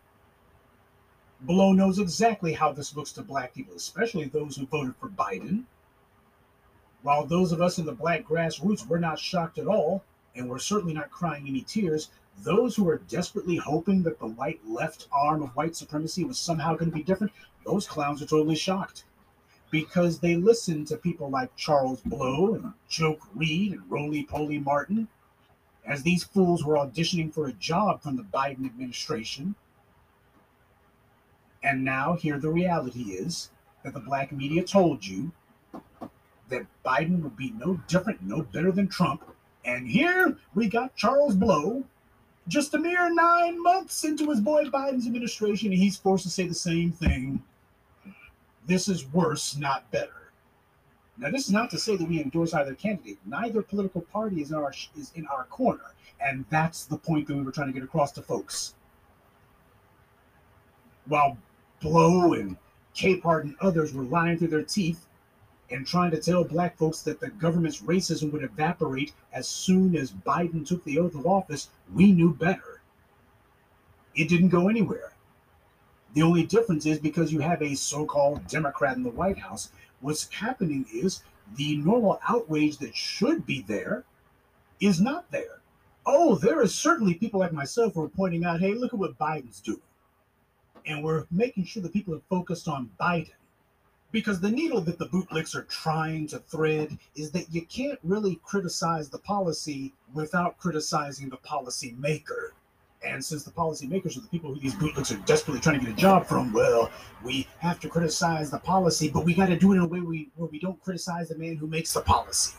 Blow knows exactly how this looks to black people, especially those who voted for Biden. While those of us in the black grassroots, we're not shocked at all, and we're certainly not crying any tears. Those who are desperately hoping that the white left arm of white supremacy was somehow going to be different, those clowns are totally shocked because they listen to people like Charles Blow and Joke Reid and Roly Poly Martin as these fools were auditioning for a job from the Biden administration and now here the reality is that the black media told you that Biden would be no different, no better than Trump. And here we got Charles Blow, just a mere nine months into his boy Biden's administration, and he's forced to say the same thing. This is worse, not better. Now, this is not to say that we endorse either candidate. Neither political party is in our is in our corner, and that's the point that we were trying to get across to folks. While Blow and Capehart and others were lying through their teeth and trying to tell black folks that the government's racism would evaporate as soon as Biden took the oath of office, we knew better. It didn't go anywhere. The only difference is because you have a so called Democrat in the White House, what's happening is the normal outrage that should be there is not there. Oh, there are certainly people like myself who are pointing out, hey, look at what Biden's doing. And we're making sure that people are focused on Biden. Because the needle that the bootlicks are trying to thread is that you can't really criticize the policy without criticizing the policy maker. And since the policymakers are the people who these bootlicks are desperately trying to get a job from, well, we have to criticize the policy, but we got to do it in a way we, where we don't criticize the man who makes the policy.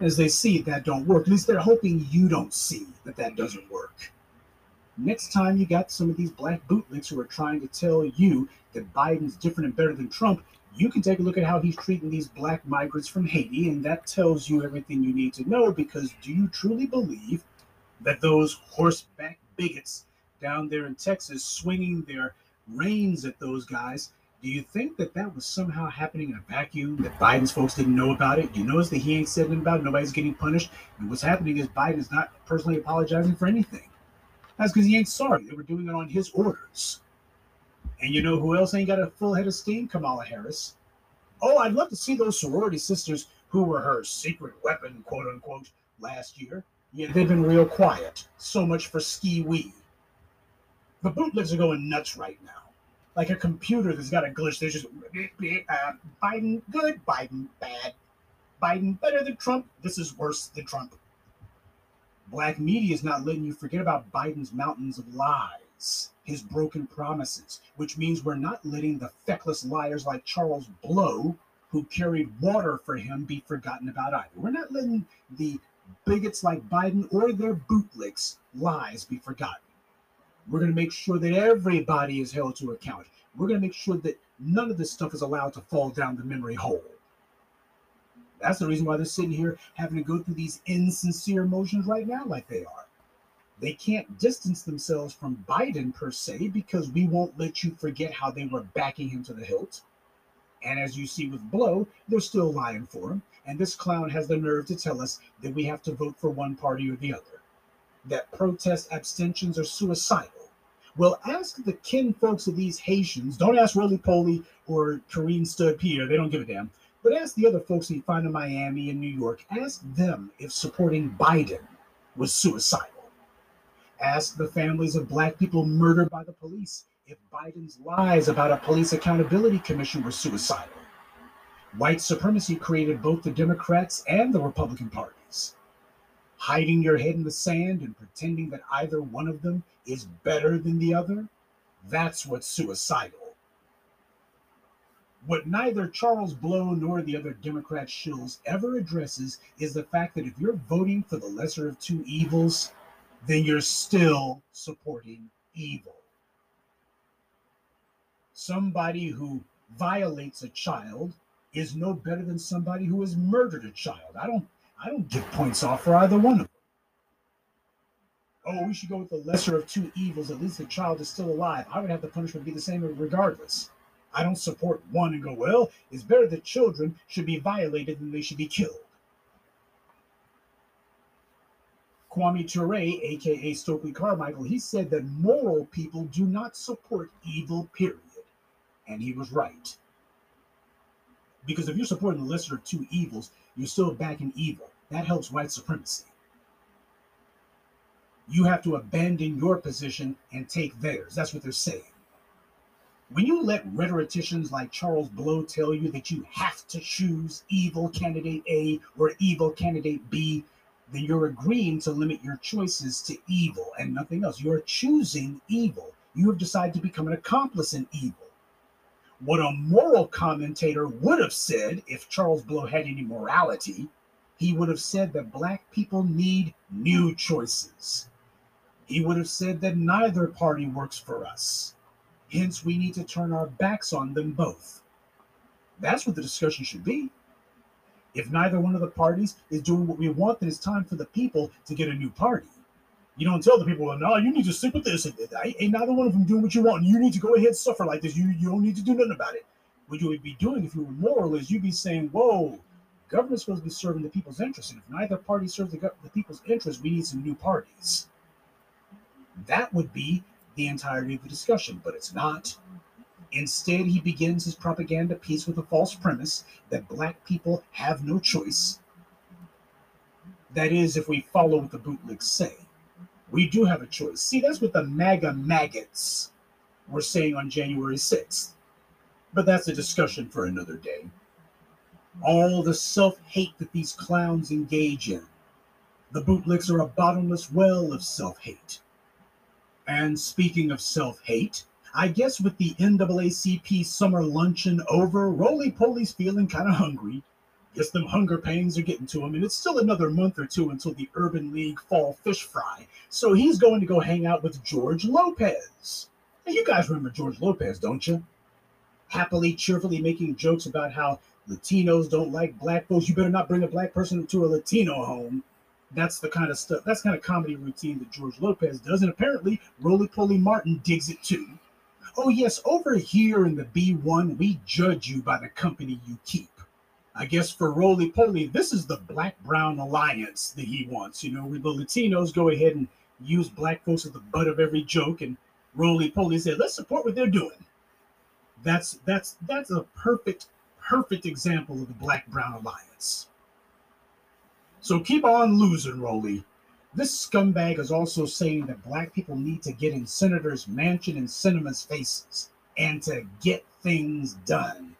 As they see that don't work, at least they're hoping you don't see that that doesn't work. Next time you got some of these black bootlicks who are trying to tell you that Biden's different and better than Trump, you can take a look at how he's treating these black migrants from Haiti, and that tells you everything you need to know. Because do you truly believe that those horseback bigots down there in Texas swinging their reins at those guys. Do you think that that was somehow happening in a vacuum, that Biden's folks didn't know about it? You notice that he ain't said anything about it. Nobody's getting punished. And what's happening is Biden is not personally apologizing for anything. That's because he ain't sorry. They were doing it on his orders. And you know who else ain't got a full head of steam? Kamala Harris. Oh, I'd love to see those sorority sisters who were her secret weapon, quote unquote, last year. Yeah, they've been real quiet. So much for Skee-Wee. The bootlegs are going nuts right now. Like a computer that's got a glitch. They're just uh, Biden good, Biden bad, Biden better than Trump. This is worse than Trump. Black media is not letting you forget about Biden's mountains of lies, his broken promises, which means we're not letting the feckless liars like Charles Blow, who carried water for him, be forgotten about either. We're not letting the bigots like Biden or their bootlicks lies be forgotten. We're going to make sure that everybody is held to account. We're going to make sure that none of this stuff is allowed to fall down the memory hole. That's the reason why they're sitting here having to go through these insincere motions right now, like they are. They can't distance themselves from Biden per se because we won't let you forget how they were backing him to the hilt. And as you see with Blow, they're still lying for him. And this clown has the nerve to tell us that we have to vote for one party or the other, that protest abstentions are suicidal. Well, ask the kin folks of these Haitians. Don't ask Roly Poly or Karine Stud Pierre. They don't give a damn. But ask the other folks that you find in Miami and New York. Ask them if supporting Biden was suicidal. Ask the families of black people murdered by the police if Biden's lies about a police accountability commission were suicidal. White supremacy created both the Democrats and the Republican parties. Hiding your head in the sand and pretending that either one of them is better than the other, that's what's suicidal. What neither Charles Blow nor the other Democrat shills ever addresses is the fact that if you're voting for the lesser of two evils, then you're still supporting evil. Somebody who violates a child is no better than somebody who has murdered a child. I don't I don't give points off for either one of them. Oh, we should go with the lesser of two evils. At least the child is still alive. I would have the punishment be the same regardless. I don't support one and go, well, it's better that children should be violated than they should be killed. Kwame Ture, aka Stokely Carmichael, he said that moral people do not support evil, period. And he was right. Because if you're supporting the lesser of two evils, you're still backing evil. That helps white supremacy. You have to abandon your position and take theirs. That's what they're saying. When you let rhetoricians like Charles Blow tell you that you have to choose evil candidate A or evil candidate B, then you're agreeing to limit your choices to evil and nothing else. You're choosing evil. You have decided to become an accomplice in evil what a moral commentator would have said if Charles Blow had any morality, he would have said that black people need new choices. He would have said that neither party works for us. Hence, we need to turn our backs on them both. That's what the discussion should be. If neither one of the parties is doing what we want, then it's time for the people to get a new party. You don't tell the people, well, no, you need to stick with this. Ain't neither one of them doing what you want. You need to go ahead and suffer like this. You, you don't need to do nothing about it. What you would be doing if you were moral is you'd be saying, whoa, government's supposed to be serving the people's interests. And if neither party serves the, the people's interests, we need some new parties. That would be the entirety of the discussion, but it's not. Instead, he begins his propaganda piece with a false premise that black people have no choice. That is, if we follow what the bootlegs say, we do have a choice. See, that's what the MAGA maggots were saying on January 6th. But that's a discussion for another day. All the self hate that these clowns engage in. The bootlegs are a bottomless well of self hate. And speaking of self hate, I guess with the NAACP summer luncheon over, Roly Poly's feeling kind of hungry. Guess them hunger pains are getting to him, and it's still another month or two until the Urban League fall fish fry. So he's going to go hang out with George Lopez. And you guys remember George Lopez, don't you? Happily, cheerfully making jokes about how Latinos don't like black folks. You better not bring a black person to a Latino home. That's the kind of stuff, that's kind of comedy routine that George Lopez does. And apparently, Roly Poly Martin digs it too. Oh, yes, over here in the B1, we judge you by the company you keep. I guess for Roly Poly, this is the black brown alliance that he wants. You know, where the Latinos go ahead and use black folks as the butt of every joke, and Roly Poly said, let's support what they're doing. That's that's that's a perfect, perfect example of the black brown alliance. So keep on losing, Roly. This scumbag is also saying that black people need to get in Senators Manchin and Sinema's faces and to get things done.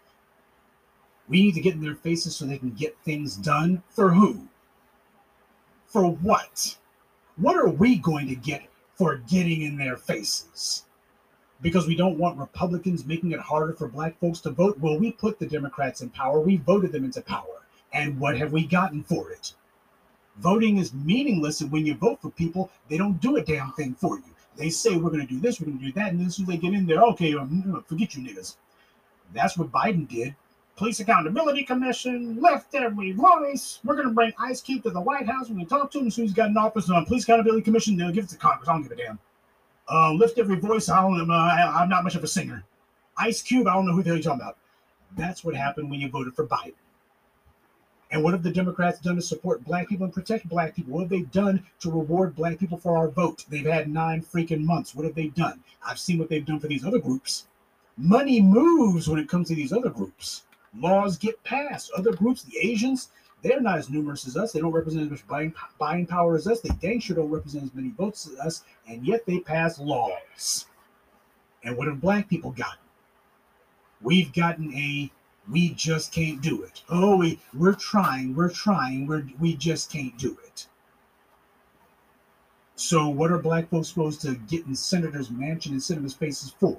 We need to get in their faces so they can get things done. For who? For what? What are we going to get for getting in their faces? Because we don't want Republicans making it harder for black folks to vote? Well, we put the Democrats in power. We voted them into power. And what have we gotten for it? Voting is meaningless, and when you vote for people, they don't do a damn thing for you. They say we're going to do this, we're going to do that, and then as soon as they get in there, okay, um, forget you niggas. That's what Biden did. Police Accountability Commission, left every voice. We're going to bring Ice Cube to the White House. We're going to talk to him as soon as he's got an office on Police Accountability Commission. They'll give it to Congress. I don't give a damn. Uh, lift every voice. I don't. Uh, I, I'm not much of a singer. Ice Cube. I don't know who the hell you're talking about. That's what happened when you voted for Biden. And what have the Democrats done to support black people and protect black people? What have they done to reward black people for our vote? They've had nine freaking months. What have they done? I've seen what they've done for these other groups. Money moves when it comes to these other groups. Laws get passed. Other groups, the Asians, they're not as numerous as us. They don't represent as much buying, buying power as us. They dang sure don't represent as many votes as us. And yet they pass laws. And what have black people gotten? We've gotten a we just can't do it. Oh, we, we're trying, we're trying, we're, we just can't do it. So, what are black folks supposed to get in senators' Manchin and Sinema's faces for?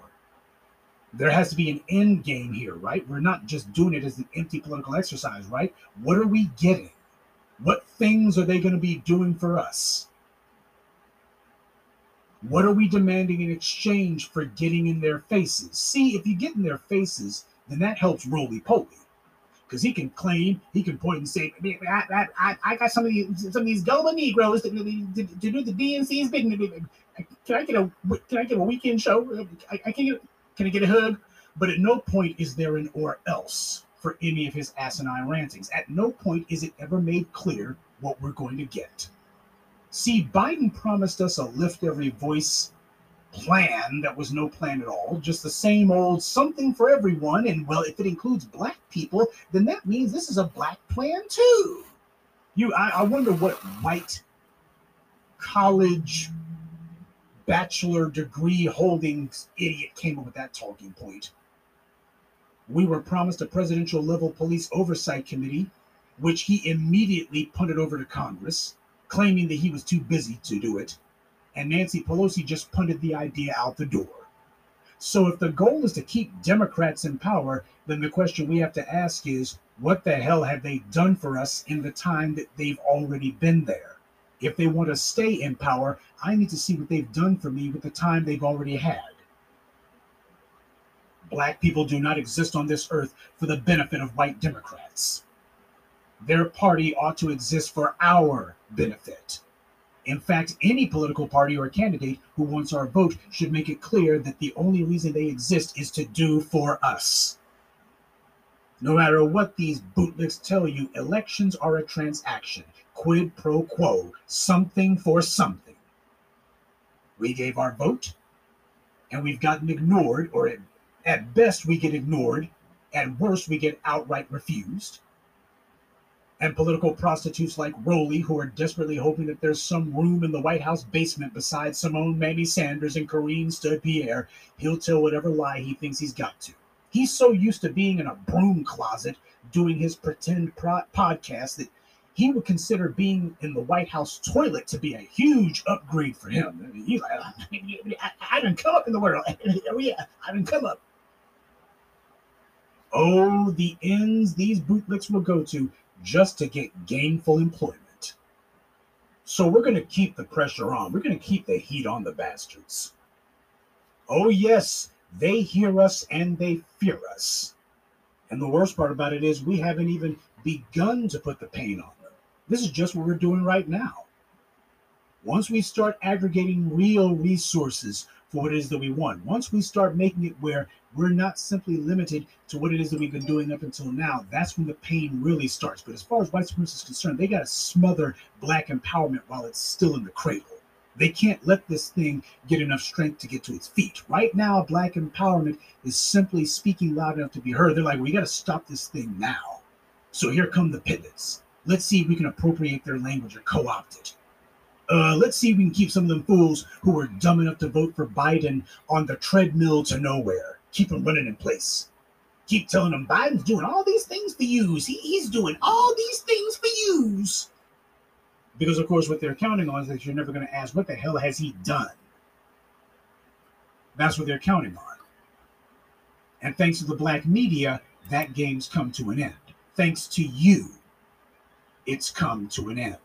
There has to be an end game here, right? We're not just doing it as an empty political exercise, right? What are we getting? What things are they going to be doing for us? What are we demanding in exchange for getting in their faces? See, if you get in their faces, then that helps Roly Poly. Because he can claim, he can point and say, I, I, I got some of these some of these gullible Negroes to, to, to, do the DNC's bidding. Can I get a can I get a weekend show? I, I can get can I get a hug? But at no point is there an or else for any of his asinine rantings. At no point is it ever made clear what we're going to get. See, Biden promised us a lift every voice plan that was no plan at all, just the same old something for everyone. And well, if it includes black people, then that means this is a black plan too. You, I, I wonder what white college bachelor degree holding idiot came up with that talking point. We were promised a presidential level police oversight committee, which he immediately punted over to Congress, claiming that he was too busy to do it and Nancy Pelosi just punted the idea out the door. So, if the goal is to keep Democrats in power, then the question we have to ask is what the hell have they done for us in the time that they've already been there? If they want to stay in power, I need to see what they've done for me with the time they've already had. Black people do not exist on this earth for the benefit of white Democrats. Their party ought to exist for our benefit. In fact, any political party or candidate who wants our vote should make it clear that the only reason they exist is to do for us. No matter what these bootlicks tell you, elections are a transaction, quid pro quo, something for something. We gave our vote, and we've gotten ignored, or at, at best, we get ignored, at worst, we get outright refused and political prostitutes like Roly, who are desperately hoping that there's some room in the White House basement beside Symone Mamie Sanders and Karine Stode Pierre, he'll tell whatever lie he thinks he's got to. He's so used to being in a broom closet doing his pretend pro- podcast that he would consider being in the White House toilet to be a huge upgrade for him. He's like, I, I didn't come up in the world. oh, yeah, I didn't come up. Oh, the ends these bootlicks will go to just to get gainful employment. So we're going to keep the pressure on. We're going to keep the heat on the bastards. Oh, yes, they hear us and they fear us. And the worst part about it is we haven't even begun to put the pain on. This is just what we're doing right now. Once we start aggregating real resources for what it is that we want, once we start making it where we're not simply limited to what it is that we've been doing up until now. That's when the pain really starts. But as far as white supremacy is concerned, they got to smother black empowerment while it's still in the cradle. They can't let this thing get enough strength to get to its feet. Right now, black empowerment is simply speaking loud enough to be heard. They're like, we got to stop this thing now. So here come the pivots. Let's see if we can appropriate their language or co opt it. Uh, let's see if we can keep some of them fools who are dumb enough to vote for Biden on the treadmill to nowhere keep them running in place. Keep telling them Biden's doing all these things for yous. He, he's doing all these things for yous. Because, of course, what they're counting on is that you're never going to ask, what the hell has he done? That's what they're counting on. And thanks to the black media, that game's come to an end. Thanks to you, it's come to an end.